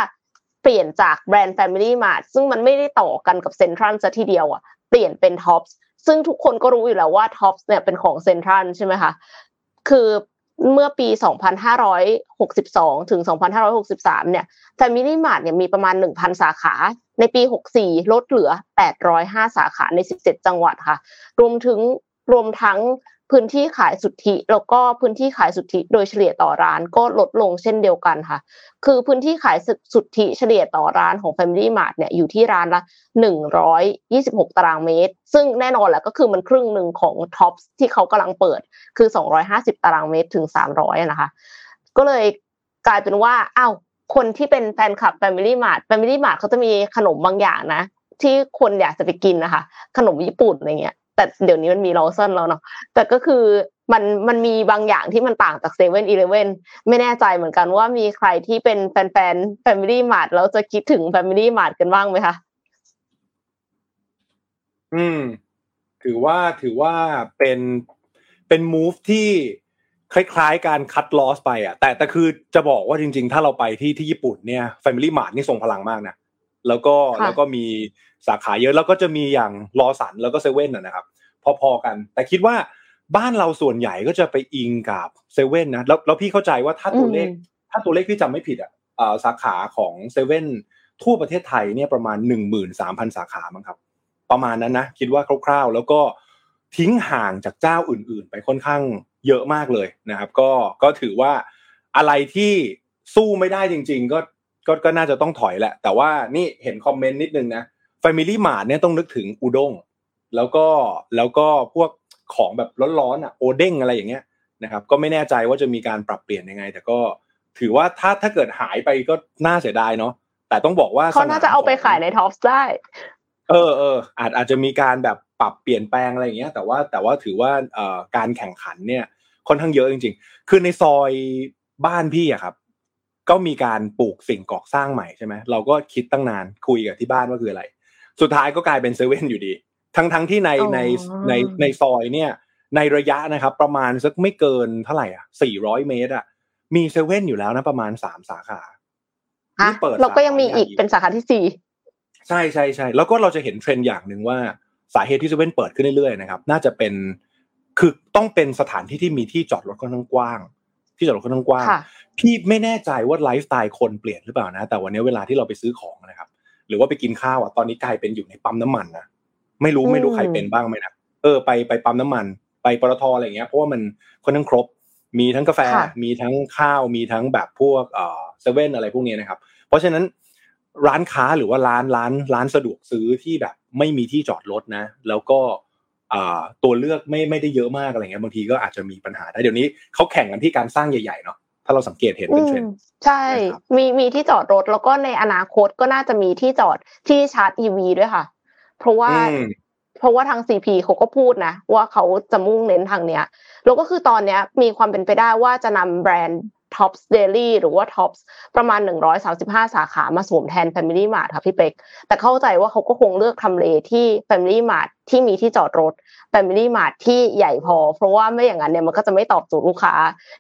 เปลี่ยนจากแบรนด์ Family Mart ซึ่งมันไม่ได้ต่อกันกับเซ็นทรัลซะทีเดียวอะเปลี่ยนเป็นท็อปส์ซึ่งทุกคนก็รู้อยู่แล้วว่าท็อปส์เนี่ยเป็นของเซ็นทรัลใช่ไหมคะคือ เมื่อปี 2562 ถึง 2563 เนี่ย Family Mart เนี่ยมีประมาณ 1,000 สาขา ในปี 64 ลดเหลือ 805 สาขาใน 17 จังหวัดค่ะ รวมถึงรวมทั้ง พื้นที่ขายสุทธิ แล้วก็พื้นที่ขายสุทธิโดยเฉลี่ยต่อร้านก็ลดลงเช่นเดียวกันค่ะ คือพื้นที่ขายสุทธิเฉลี่ยต่อร้านของ Family Mart เนี่ยอยู่ที่ร้านละ126 ตารางเมตร ซึ่งแน่นอนแหละก็คือมันครึ่งหนึ่งของท็อปที่เขากำลังเปิดคือ 250 ตารางเมตรถึง 300นะคะ ก็เลยกลายเป็นว่าอ้าวคนที่เป็นแฟนคลับ Family Mart Family Mart เขาจะมีขนมบางอย่างนะ ที่คนอยากจะไปกินนะคะ ขนมญี่ปุ่นอะไรเงี้ย แต่เดี๋ยวนี้มันมี Lawson แล้วเนาะแต่ก็คือมันมันมีบางอย่างที่มันต่างจากเซเว่นอีเลเว่นไม่แน่ใจเหมือนกันว่ามีใครที่เป็นแฟนๆแฟมิลี่มาร์ทแล้วจะคิดถึงแฟมิลี่มาร์ทกันบ้างไหมคะอืม ถือว่าถือว่าเป็นเป็นมูฟที่คล้ายๆ การคัดลอสไปอะ แต่แต่คือจะบอกว่าจริง ๆ ถ้าเราไปที่ที่ญี่ปุ่นเนี่ย Family Mart นี่ทรงพลังมากนะแล้วก็แล้วก็มีสาขาเยอะแล้วก็จะมีอย่างลอสันแล้วก็เซเว่นนะครับ พอๆกัน แต่คิดว่าบ้านเราส่วนใหญ่ก็จะไปอิงกับเซเว่นนะแล้วแล้วพี่เข้าใจว่าถ้าตัวเลข ถ้าตัวเลขพี่จำไม่ผิดอะสาขาของเซเว่นทั่วประเทศไทยเนี่ยประมาณหนึ่งหมื่นสามพันสาขามั้งครับ ประมาณนั้นนะคิดว่าคร่าวๆ แล้วก็ทิ้งห่างจากเจ้าอื่น ๆ ไปค่อนข้างเยอะมากเลยนะครับ ก็ก็ถือว่าอะไรที่สู้ไม่ได้จริง ๆ ก็ก็ก็น่าจะต้องถอยแหละ แต่ว่านี่เห็นคอมเมนต์นิดนึงนะ Family Mart เนี่ยต้องนึกถึงอุด้ง แล้วก็แล้วก็พวกของแบบร้อนๆอะโอเด้งอะไรอย่างเงี้ยนะครับก็ไม่แน่ใจว่าจะมีการปรับเปลี่ยนยังไง แต่ก็ถือว่าถ้าถ้าเกิดหายไปก็น่าเสียดายเนาะแต่ต้องบอกว่าเขาน่าจะเอาไปขายในท็อปส์ได้ เออเอออาจอาจจะมีการแบบปรับเปลี่ยนแปลงอะไรอย่างเงี้ยแต่ว่าแต่ว่าถือว่าเอ่อการแข่งขันเนี่ยค่อนข้างเยอะจริง ๆ คือในซอยบ้านพี่อะครับ ก็มีการปลูกสิ่งก่อสร้างใหม่ใช่ไหมเราก็คิดตั้งนานคุยกับที่บ้านว่าคืออะไร สุดท้ายก็กลายเป็นเซเว่นอยู่ดี ทั้งทั้งที่ในในในในซอยเนี่ย ในระยะนะครับ ประมาณสักไม่เกินเท่าไหร่อะสี่ร้อยเมตรอะมีเซเว่นอยู่แล้วนะประมาณสามสาขาที่เปิดเราก็ยังมีอีกเป็นสาขาที่สี่ใช่ใช่ใช่แล้วก็เราจะเห็นเทรนด์อย่างหนึ่งว่าสาเหตุที่เซเว่นเปิดขึ้นเรื่อยๆนะครับ น่าจะเป็นคือต้องเป็นสถานที่ที่มีที่จอดรถค่อนข้างกว้าง ที่จอดรถค่อนข้างกว้างพี่ไม่แน่ใจว่าไลฟ์สไตล์คนเปลี่ยนหรือเปล่านะ แต่วันนี้เวลาที่เราไปซื้อของนะครับ หรือว่าไปกินข้าวอะตอนนี้กลายเป็นอยู่ในปั๊มน้ำมันนะ ไม่รู้ไม่รู้ใครเป็นบ้างไหมนะเออไปไปปั๊มน้ำมัน ไปปตทอะไรเงี้ยเพราะว่ามันค่อนข้างครบ มีทั้งกาแฟมีทั้งข้าวมีทั้งแบบพวกเอ่อเซเว่นอะไรพวกนี้นะครับ เพราะฉะนั้นร้านค้าหรือว่าร้านร้านร้านสะดวกซื้อที่แบบ ไม่มีที่จอดรถนะ แล้วก็ตัวเลือกไม่ไม่ได้เยอะมากอะไรเงี้ยบางทีก็อาจจะมีปัญหาได้เดี๋ยวนี้เขาแข่งกันที่การสร้างใหญ่ๆเนาะถ้าเราสังเกตเห็นเป็นเทรนด์ใช่มีมีที่จอดรถแล้วก็ในอนาคตก็น่าจะมีที่จอดที่ชาร์จอีวีด้วยค่ะ เพราะว่าเพราะว่าทางซีพีเขาก็พูดนะว่าเขาจะมุ่งเน้นทางเนี้ยแล้วก็คือตอนเนี้ยมีความเป็นไปได้ว่าจะนำแบรนด์ Tops Daily หรือว่า Tops ประมาณ 135 สาขามาสวมแทน Family Mart ค่ะพี่เป็กแต่เข้าใจว่าเขาก็คงเลือกทำเลที่ Family Mart ที่มีที่จอดรถ Family Mart ที่ใหญ่พอ เพราะว่าไม่อย่างนั้นเนี่ยมันก็จะไม่ตอบโจทย์ลูกค้า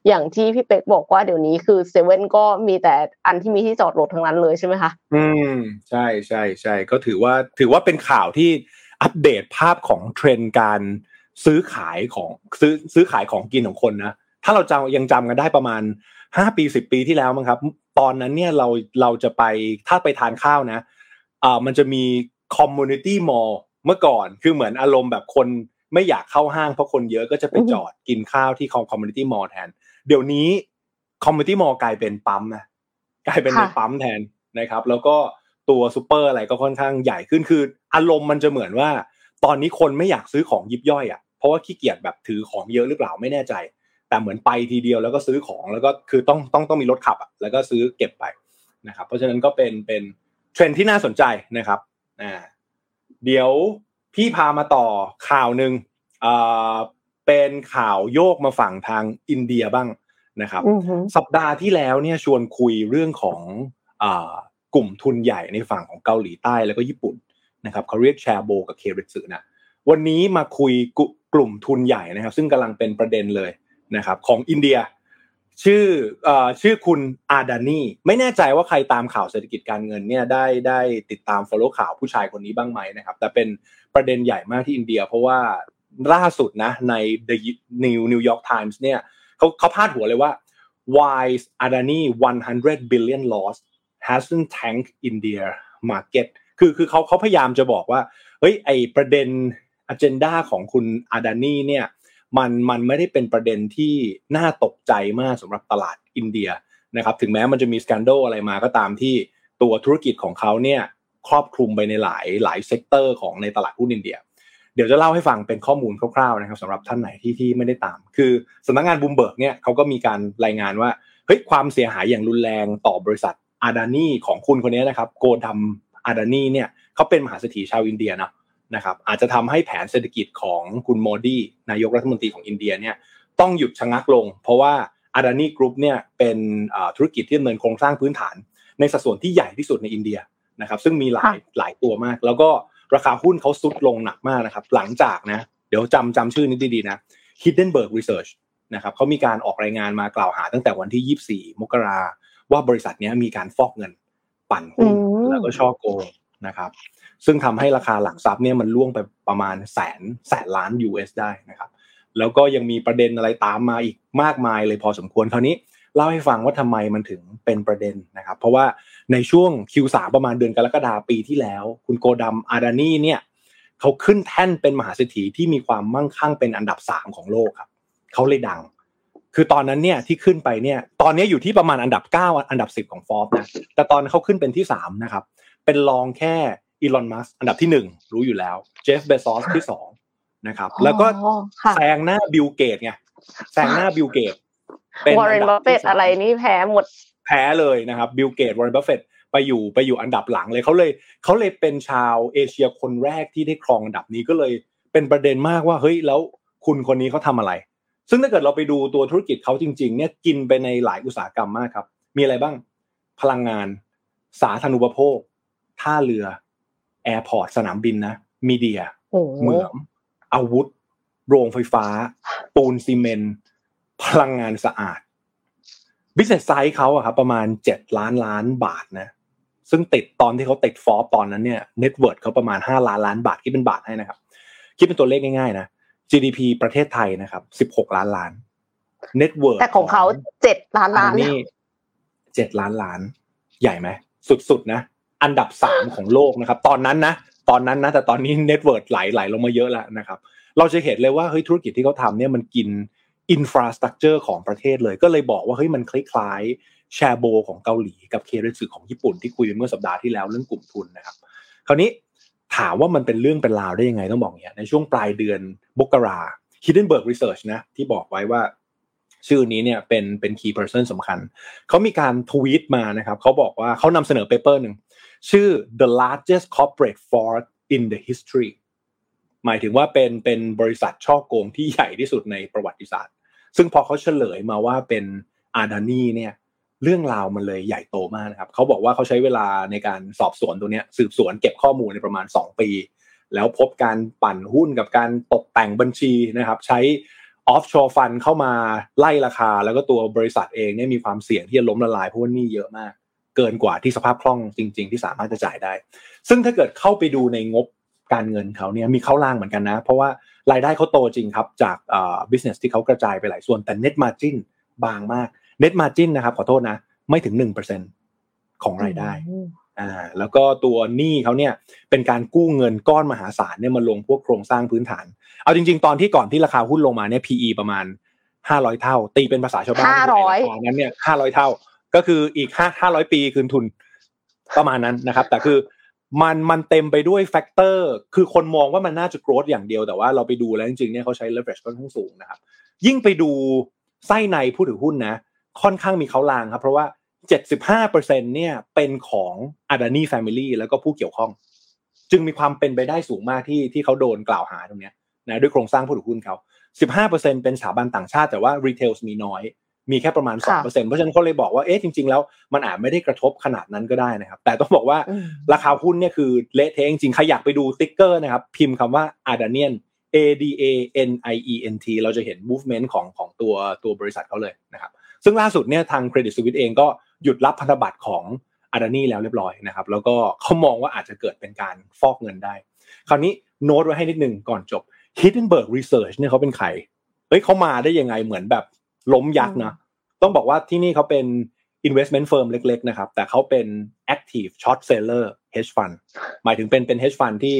อย่างที่พี่เป็กบอกว่าเดี๋ยวนี้คือเซเว่นก็มีแต่อันที่มีที่จอดรถทั้งนั้นเลยใช่ไหมคะอืมใช่ใช่ใช่ก็ถือว่าถือว่าเป็นข่าวที่อัปเดตภาพของเทรนด์การซื้อขายของซื้อซื้อขายของกินของคนนะถ้าเราจำยังจำกันได้ประมาณ ห้าปีสิบปีที่แล้วมั้งครับ ตอนนั้นเนี่ยเราเราจะไปถ้าไปทานข้าวนะอ่ามันจะมี community mall เมื่อก่อนคือเหมือนอารมณ์แบบคนไม่อยากเข้าห้างเพราะคนเยอะก็จะไปจอดกินข้าวที่ community mall แทน เดี๋ยวนี้community mall กลายเป็นปั๊มนะกลายเป็นในปั๊มแทนนะครับ แล้วก็ตัวซูเปอร์อะไรก็ค่อนข้างใหญ่ขึ้นคือ อารมณ์มันจะเหมือนว่า ตอนนี้คนไม่อยากซื้อของยิบย่อยอะเพราะว่าขี้เกียจแบบถือของเยอะหรือเปล่าไม่แน่ใจ แต่เหมือนไปทีเดียวแล้วก็ซื้อของแล้วก็คือต้องต้องต้องมีรถขับอะแล้วก็ซื้อเก็บไปนะครับ เพราะฉะนั้นก็เป็นเป็นเทรนด์ที่น่าสนใจนะครับอ่าเดี๋ยวพี่พามาต่อข่าวหนึ่งอ่าเป็นข่าวโยกมาฝั่งทางอินเดียบ้างนะครับสัปดาห์ที่แล้วเนี่ยชวนคุยเรื่องของอ่ากลุ่มทุนใหญ่ในฝั่งของเกาหลีใต้แล้วก็ญี่ปุ่นนะครับเขาเรียกแชร์โบกับเคริสึนะวันนี้มาคุยกลุ่มทุนใหญ่นะครับ ซึ่งกำลังเป็นประเด็นเลย นะครับของอินเดีย ชื่ออชื่อคุณอาดานีไม่แน่ใจว่าใครตามข่าวเศรษฐกิจการเงินเนี่ยได้ได้ติดตาม follow ข่าวผู้ชายคนนี้บ้างไหมนะครับ แต่เป็นประเด็นใหญ่มากที่อินเดีย เพราะว่าล่าสุดนะใน The New New York Times เนี่ยเขาเขาพาดหัวเลยว่า why Adani 100 billion loss hasn't tanked India market คือคือเขาเขาพยายามจะบอกว่า เฮ้ยไอประเด็นอเจนดาของคุณอาดานีเนี่ย มันมันไม่ได้เป็นประเด็นที่น่าตกใจมากสำหรับตลาดอินเดียนะครับถึงแม้มันจะมีสแกนโดอะไรมาก็ตามที่ตัวธุรกิจของเขาเนี่ยครอบคลุมไปในหลายหลาย sector ของในตลาดหุ้นอินเดีย เดี๋ยวจะเล่าให้ฟังเป็นข้อมูลคร่าวๆนะครับสำหรับท่านไหนที่ที่ไม่ได้ตาม คือสำนักงานบูมเบิร์กเนี่ยเขาก็มีการรายงานว่าเฮ้ยความเสียหายอย่างรุนแรงต่อบริษัท Adani ของคุณคนนี้นะครับ Gautam Adani เนี่ยเขาเป็นมหาเศรษฐีชาวอินเดียนะ นะครับอาจจะทำให้แผนเศรษฐกิจของคุณโมดีนายกรัฐมนตรีของอินเดียเนี่ยต้องหยุดชะงักลง เพราะว่าอาดานีกรุ๊ปเนี่ยเป็นธุรกิจที่ดำเนินโครงสร้างพื้นฐาน ในสัดส่วนที่ใหญ่ที่สุดในอินเดียนะครับซึ่งมีหลายหลายตัวมาก แล้วก็ราคาหุ้นเขาซุดลงหนักมากนะครับหลังจากนะเดี๋ยวจำจำชื่อนี้ดีๆนะ Hindenburg Research นะครับเขามีการออกรายงานมากล่าวหาตั้งแต่วันที่ 24 มกราว่าบริษัทนี้มีการฟอกเงินปั่นหุ้นแล้วก็ช่อโกง นะครับ ซึ่งทำให้ราคาหลักทรัพย์เนี่ยมันล่วงไปประมาณแสนแสนล้าน US ได้นะครับ แล้วก็ยังมีประเด็นอะไรตามมาอีกมากมายเลยพอสมควรคราวนี้เล่าให้ฟังว่าทำไมมันถึงเป็นประเด็นนะครับ เพราะว่าในช่วง Q3 ประมาณเดือนกรกฎาปีที่แล้ว คุณโกดัมอาดานีเนี่ยเขาขึ้นแท่นเป็นมหาเศรษฐีที่มีความมั่งคั่งเป็นอันดับสามของโลกครับเขาเลยดัง คือตอนนั้นเนี่ยที่ขึ้นไปเนี่ย ตอนนี้อยู่ที่ประมาณอันดับ 9 อันดับ 10 ของฟอร์บนะแต่ตอนเขาขึ้นเป็นที่3นะครับ เป็นรองแค่ Elon Musk อันดับที่หนึ่งรู้อยู่แล้ว Jeff Bezos ที่สองนะครับ แล้วก็แซงหน้า Bill Gates ไงแซงหน้า Bill Gates เป็นวอร์เรนบัฟเฟตอะไรนี่แพ้หมดแพ้เลยนะครับ Bill Gates Warren Buffett ไปอยู่ไปอยู่อันดับหลังเลยเขาเลยเขาเลยเป็นชาวเอเชียคนแรกที่ได้ครองอันดับนี้ก็เลยเป็นประเด็นมากว่าเฮ้ยแล้วคุณคนนี้เขาทำอะไร ซึ่งถ้าเกิดเราไปดูตัวธุรกิจเขาจริง ๆ เนี่ยกินไปในหลายอุตสาหกรรมมากครับ มีอะไรบ้าง พลังงาน สาธารณูปโภค ท่าเรือ airport สนามบินนะ media เหมืองอาวุธ โรงไฟฟ้า ปูนซีเมนต์พลังงานสะอาด business size เขาอะครับประมาณเจ็ดล้านล้านบาทนะซึ่งติดตอนที่เขาติดฟอร์ตอนนั้นเนี่ย net worth เขาประมาณห้าล้านล้านบาทคิดเป็นบาทให้นะครับ คิดเป็นตัวเลขง่ายๆนะ GDP ประเทศไทยนะครับสิบหกล้านล้านnet worth ของเขาเจ็ดล้านล้านนี่เจ็ดล้านล้าน ใหญ่ไหมสุดๆนะ อันดับสามของโลกนะครับ ตอนนั้นนะตอนนั้นนะแต่ตอนนี้ net worth ไหลไหลลงมาเยอะแล้วนะครับ เราจะเห็นเลยว่าเฮ้ยธุรกิจที่เขาทำเนี่ยมันกิน infrastructure ของประเทศเลย ก็เลยบอกว่าเฮ้ยมันคล้ายๆแชโบลของเกาหลีกับเคเรตสึของญี่ปุ่นที่คุยเมื่อสัปดาห์ที่แล้วเรื่องกลุ่มทุนนะครับ คราวนี้ถามว่ามันเป็นเรื่องเป็นราวได้ยังไงต้องบอกอย่างนี้ในช่วงปลายเดือนมกรา Hindenburg Research นะที่บอกไว้ว่าชื่อนี้เนี่ยเป็นเป็น key person สำคัญ เขามีการทวีตมานะครับเขาบอกว่าเขานำเสนอ paper หนึ่ง ชื่อ the largest corporate fraud in the history หมายถึงว่าเป็นเป็นบริษัทฉ้อโกงที่ใหญ่ที่สุดในประวัติศาสตร์ ซึ่งพอเขาเฉลยมาว่าเป็น Adani เนี่ยเรื่องราวมันเลยใหญ่โตมากนะครับเขาบอกว่าเขาใช้เวลาในการสอบสวนตัวเนี้ยสืบสวนเก็บข้อมูลในประมาณ 2 ปี แล้วพบการปั่นหุ้นกับการตกแต่งบัญชีนะครับ ใช้ออฟชอร์ฟันเข้ามาไล่ราคา แล้วก็ตัวบริษัทเองเนี่ยมีความเสี่ยงที่จะล้มละลายเพราะว่านี่เยอะมาก เกินกว่าที่สภาพคล่องจริง ๆ ที่สามารถจะจ่ายได้ ซึ่งถ้าเกิดเข้าไปดูในงบการเงินเขาเนี่ยมีเข้าล่างเหมือนกันนะ เพราะว่ารายได้เขาโตจริงครับ จากอ่า business ที่เขากระจายไปหลายส่วนแต่ net margin บางมาก net margin นะครับขอโทษนะ ไม่ถึงหนึ่งเปอร์เซ็นของรายได้อ่าแล้วก็ตัวหนี้เขาเนี่ยเป็นการกู้เงินก้อนมหาศาลเนี่ยมาลงพวกโครงสร้างพื้นฐาน เอาจริง ๆ ตอนที่ก่อนที่ราคาหุ้นลงมาเนี่ย PE ประมาณห้าร้อยเท่า ตีเป็นภาษาชาวบ้านห้าร้อยนั้นเนี่ยห้าร้อยเท่า ก็คืออีกห้าห้าร้อยปีคืนทุนประมาณนั้นนะครับ แต่คือมันมันเต็มไปด้วยแฟกเตอร์คือคนมองว่ามันน่าจะโกรธอย่างเดียวแต่ว่าเราไปดูแล้วจริงๆเนี่ยเขาใช้ leverage ค่อนข้างสูงนะครับ ยิ่งไปดูไส้ในผู้ถือหุ้นนะ ค่อนข้างมีเขาลางครับ เพราะว่า 75%เนี่ยเป็นของ Adani Family แล้วก็ผู้เกี่ยวข้อง จึงมีความเป็นไปได้สูงมากที่ที่เขาโดนกล่าวหาตรงนี้นะด้วยโครงสร้างผู้ถือหุ้นเขา 15%เป็นสถาบันต่างชาติแต่ว่า retail มีน้อย มีแค่ประมาณสองเปอร์เซ็นเพราะฉะนั้นเขาเลยบอกว่าเอ๊ะจริง ๆ แล้วมันอาจไม่ได้กระทบขนาดนั้นก็ได้นะครับ แต่ต้องบอกว่าราคาหุ้นเนี่ยคือเละเทะจริงๆใครอยากไปดูติ๊กเกอร์นะครับพิมพ์คำว่า a d a n i a n A D A N I E N T เราจะเห็น movement ของของตัวตัวบริษัทเขาเลยนะครับซึ่งล่าสุดเนี่ยทาง Credit Suisse เองก็หยุดรับพันธบัตรของอาดานี่แล้วเรียบร้อยนะครับแล้วก็เขามองว่าอาจจะเกิดเป็นการฟอกเงินได้ คราวนี้โน้ตไว้ให้นิดนึงก่อนจบ Hindenburg Research เนี่ยเขาเป็นใครเฮ้ยเขามาได้ยังไงเหมือนแบบ ล้มยักษ์นะต้องบอกว่าที่นี่เขาเป็น investment firm เล็ก ๆ นะครับ แต่เขาเป็น active short seller hedge fund หมายถึงเป็นเป็น hedge fund ที่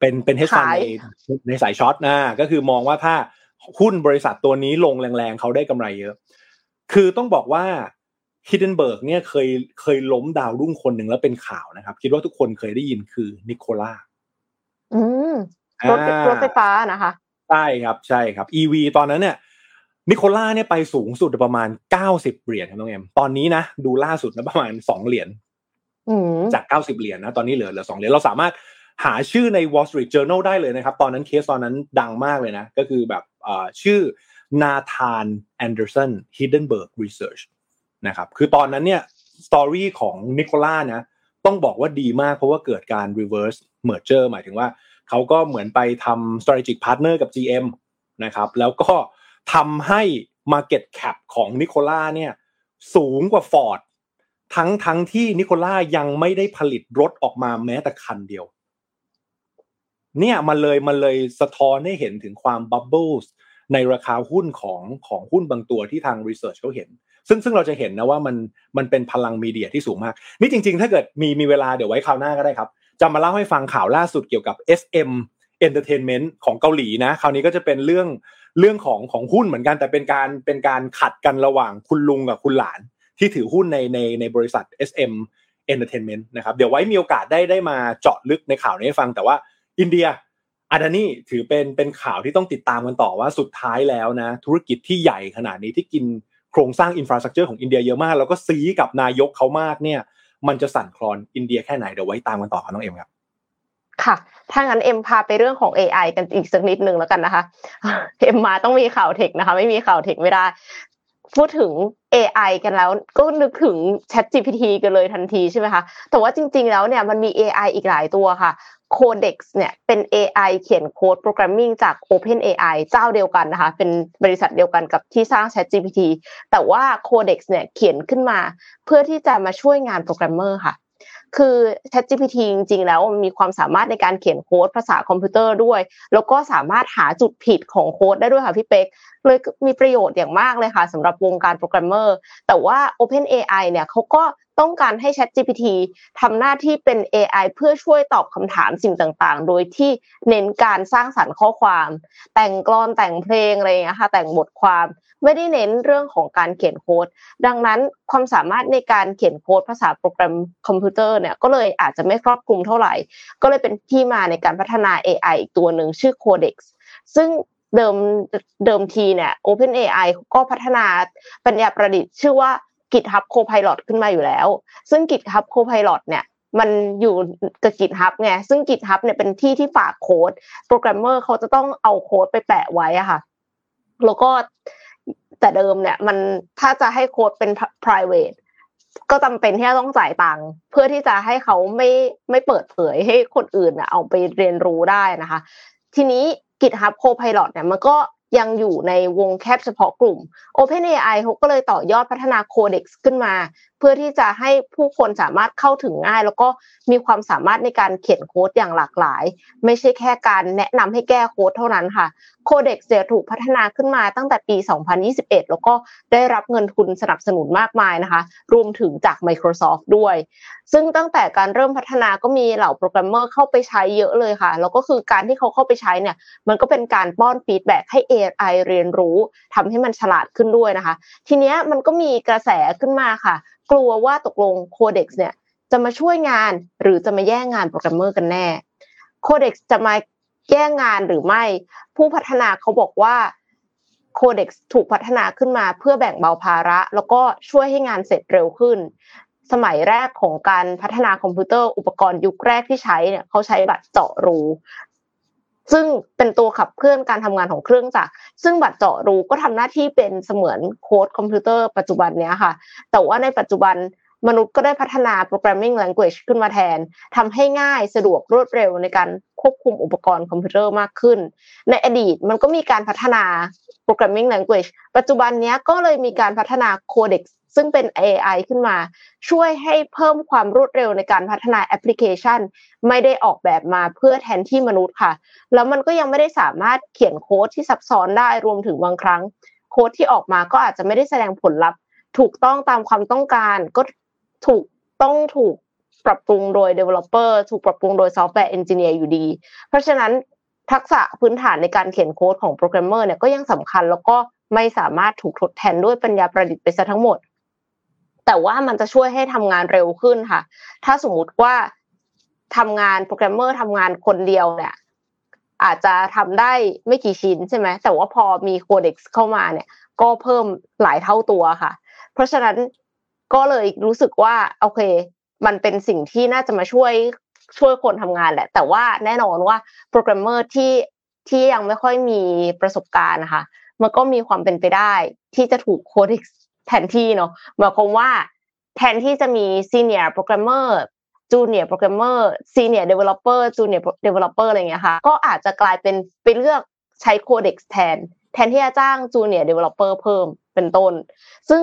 เป็นเป็น hedge fund ในในสาย short นะก็คือมองว่าถ้าหุ้นบริษัทตัวนี้ลงแรงๆเขาได้กำไรเยอะ คือต้องบอกว่า Hindenburg เนี่ยเคยเคยล้มดาวรุ่งคนหนึ่งแล้วเป็นข่าวนะครับ คิดว่าทุกคนเคยได้ยินคือ Nikola อืมรถรถไฟฟ้านะคะ ใช่ครับใช่ครับ EV ตอนนั้นเนี่ย Nikola เนี่ยไปสูงสุดประมาณเก้าสิบเหรียญครับน้องเอ็มตอนนี้นะดูล่าสุดนะประมาณสองเหรียญจากเก้าสิบเหรียญนะตอนนี้เหลือเหลือสองเหรียญเราสามารถหาชื่อใน Wall Street Journal ได้เลยนะครับ ตอนนั้นเคสตอนนั้นดังมากเลยนะ ก็คือแบบชื่อ Nathan Anderson Hindenburg Research นะครับคือตอนนั้นเนี่ย story ของ Nikola นะต้องบอกว่าดีมากเพราะว่าเกิดการ reverse merger หมายถึงว่าเขาก็เหมือนไปทำ strategic partner กับ GM นะครับแล้วก็ ทำให้ Market Cap ของ Nikola เนี่ยสูงกว่า Ford ทั้งทั้งที่ Nikola ยังไม่ได้ผลิตรถออกมาแม้แต่คันเดียว เนี่ยมันเลยมันเลยสะท้อนให้เห็นถึงความ bubble ในราคาหุ้นของของหุ้นบางตัวที่ทาง research เขาเห็น ซึ่งซึ่งเราจะเห็นนะว่ามันมันเป็นพลัง media ที่สูงมาก นี่จริง ๆ ถ้าเกิดมีมีเวลาเดี๋ยวไว้คราวหน้าก็ได้ครับ จะมาเล่าให้ฟังข่าวล่าสุดเกี่ยวกับ SM Entertainment ของเกาหลีนะ คราวนี้ก็จะเป็นเรื่องเรื่องของของหุ้นเหมือนกันแต่เป็นการเป็นการขัดกันระหว่างคุณลุงกับคุณหลาน ที่ถือหุ้นในในในบริษัท SM Entertainment นะครับเดี๋ยวไว้มีโอกาสได้ได้มาเจาะลึกในข่าวนี้ให้ฟังแต่ว่าอินเดีย Adani ถือเป็นเป็นข่าวที่ต้องติดตามกันต่อว่าสุดท้ายแล้วนะ ธุรกิจที่ใหญ่ขนาดนี้ที่กินโครงสร้าง infrastructure ของอินเดียเยอะมาก แล้วก็ซี้กับนายกเขามากเนี่ย มันจะสั่นคลอนอินเดียแค่ไหนเดี๋ยวไว้ตามกันต่อครับน้องเอ็มครับ ค่ะ ถ้างั้นเอ็มพาไปเรื่องของ AI กันอีกสักนิดนึงแล้วกันนะคะ เอ็มมาต้องมีข่าว tech นะคะ ไม่มีข่าว tech ไม่ได้ พูดถึง AI กันแล้วก็นึกถึง Chat GPT กันเลยทันทีใช่ไหมคะ แต่ว่าจริง ๆ แล้วเนี่ยมันมี AI อีกหลายตัวค่ะ Codex เนี่ยเป็น AI เขียน code programming จาก Open AI เจ้าเดียวกันนะคะ เป็นบริษัทเดียวกันกับที่สร้าง Chat GPT แต่ว่า Codex เนี่ยเขียนขึ้นมา เพื่อที่จะมาช่วยงานโปรแกรมเมอร์ค่ะ คือ ChatGPT จริงๆแล้วมีความสามารถในการเขียนโค้ดภาษาคอมพิวเตอร์ด้วย แล้วก็สามารถหาจุดผิดของโค้ดได้ด้วยค่ะพี่เป๊กเลยมีประโยชน์อย่างมากเลยค่ะสำหรับวงการโปรแกรมเมอร์แต่ว่า OpenAI เนี่ยเขาก็ต้องการให้ ChatGPT ทำหน้าที่เป็น AI เพื่อช่วยตอบคำถามสิ่งต่างๆ โดยที่เน้นการสร้างสรรค์ข้อความ แต่งกลอนแต่งเพลงอะไรอย่างเงี้ยค่ะแต่งบทความ ไม่ได้เน้นเรื่องของการเขียนโค้ด ดังนั้นความสามารถในการเขียนโค้ดภาษาโปรแกรมคอมพิวเตอร์เนี่ยก็เลยอาจจะไม่ครอบคลุมเท่าไหร่ ก็เลยเป็นที่มาในการพัฒนา AI อีกตัวหนึ่งชื่อ Codex ซึ่งเดิมเดิมทีเนี่ย OpenAI ก็พัฒนาปัญญาประดิษฐ์ชื่อว่า GitHub Copilot ขึ้นมาอยู่แล้ว ซึ่ง GitHub Copilot เนี่ยมันอยู่กับ GitHub ไงซึ่ง GitHub เนี่ยเป็นที่ที่ฝากโค้ด โปรแกรมเมอร์เขาจะต้องเอาโค้ดไปแปะไว้อะค่ะ แล้วก็ แต่เดิมเนี่ย มันถ้าจะให้โค้ดเป็น private ก็จำเป็นที่จะต้องจ่ายตังค์เพื่อที่จะให้เขาไม่ไม่เปิดเผยให้คนอื่นเอาไปเรียนรู้ได้นะคะ ทีนี้ GitHub Copilot เนี่ยมันก็ยังอยู่ในวงแคบเฉพาะกลุ่ม OpenAI เขาก็เลยต่อยอดพัฒนา Codex ขึ้นมา พื่อที่จะให้ผู้คนสามารถเข้าถึงง่าย แล้วก็มีความสามารถในการเขียนโค้ดอย่างหลากหลาย ไม่ใช่แค่การแนะนำให้แก้โค้ดเท่านั้นค่ะ Codex เนี่ยถูกพัฒนาขึ้นมาตั้งแต่ปี 2021 แล้วก็ได้รับเงินทุนสนับสนุนมากมายนะคะ รวมถึงจาก Microsoft ด้วย ซึ่งตั้งแต่การเริ่มพัฒนาก็มีเหล่าโปรแกรมเมอร์เข้าไปใช้เยอะเลยค่ะ แล้วก็คือการที่เขาเข้าไปใช้เนี่ย มันก็เป็นการป้อน feedback ให้ AI เรียนรู้ทำให้มันฉลาดขึ้นด้วยนะคะ ทีเนี้ยมันก็มีกระแสขึ้นมาค่ะ กลัวว่าตกลง Codex เนี่ยจะมาช่วยงานหรือจะมาแย่งงานโปรแกรมเมอร์กันแน่ Codex จะมาแย่งงานหรือไม่ ผู้พัฒนาเขาบอกว่า Codex ถูกพัฒนาขึ้นมาเพื่อแบ่งเบาภาระ แล้วก็ช่วยให้งานเสร็จเร็วขึ้น สมัยแรกของการพัฒนาคอมพิวเตอร์อุปกรณ์ยุคแรกที่ใช้เนี่ยเขาใช้บัตรเจาะรู ซึ่งเป็นตัวขับเคลื่อนการทำงานของเครื่องจักรซึ่งบัตรเจาะรูก็ทำหน้าที่เป็นเสมือนโค้ดคอมพิวเตอร์ปัจจุบันเนี้ยค่ะ แต่ว่าในปัจจุบันมนุษย์ก็ได้พัฒนา programming language ขึ้นมาแทนทำให้ง่ายสะดวกรวดเร็วในการควบคุมอุปกรณ์คอมพิวเตอร์มากขึ้น ในอดีตมันก็มีการพัฒนา programming language ปัจจุบันนี้ก็เลยมีการพัฒนา codex ซึ่งเป็น AI ขึ้นมา ช่วยให้เพิ่มความรวดเร็วในการพัฒนาแอปพลิเคชัน ไม่ได้ออกแบบมาเพื่อแทนที่มนุษย์ค่ะ แล้วมันก็ยังไม่ได้สามารถเขียนโค้ดที่ซับซ้อนได้รวมถึงบางครั้ง โค้ดที่ออกมาก็อาจจะไม่ได้แสดงผลลัพธ์ ถูกต้องตามความต้องการก็ถูกต้องถูกปรับปรุงโดย developer ถูกปรับปรุงโดย software engineer อยู่ดี เพราะฉะนั้นทักษะพื้นฐานในการเขียนโค้ดของโปรแกรมเมอร์เนี่ยก็ยังสำคัญแล้วก็ไม่สามารถถูกทดแทนด้วยปัญญาประดิษฐ์ไปซะทั้งหมด แต่ว่ามันจะช่วยให้ทำงานเร็วขึ้นค่ะ ถ้าสมมุติว่าทำงานโปรแกรมเมอร์ทำงานคนเดียวเนี่ย อาจจะทำได้ไม่กี่ชิ้นใช่ไหมแต่ว่าพอมี Codex เข้ามาเนี่ย ก็เพิ่มหลายเท่าตัวค่ะ เพราะฉะนั้นก็เลยรู้สึกว่าโอเค มันเป็นสิ่งที่น่าจะมาช่วยช่วยคนทำงานแหละ แต่ว่าแน่นอนว่าโปรแกรมเมอร์ที่ที่ยังไม่ค่อยมีประสบการณ์นะคะ มันก็มีความเป็นไปได้ที่จะถูก Codex แทนที่เนาะหมายความว่าแทนที่จะมี senior programmer junior programmer senior developer junior developer อะไรเงี้ยค่ะก็อาจจะกลายเป็นไปเลือกใช้ Codex แทน แทนที่จะจ้าง junior developer เพิ่มเป็นต้น ซึ่ง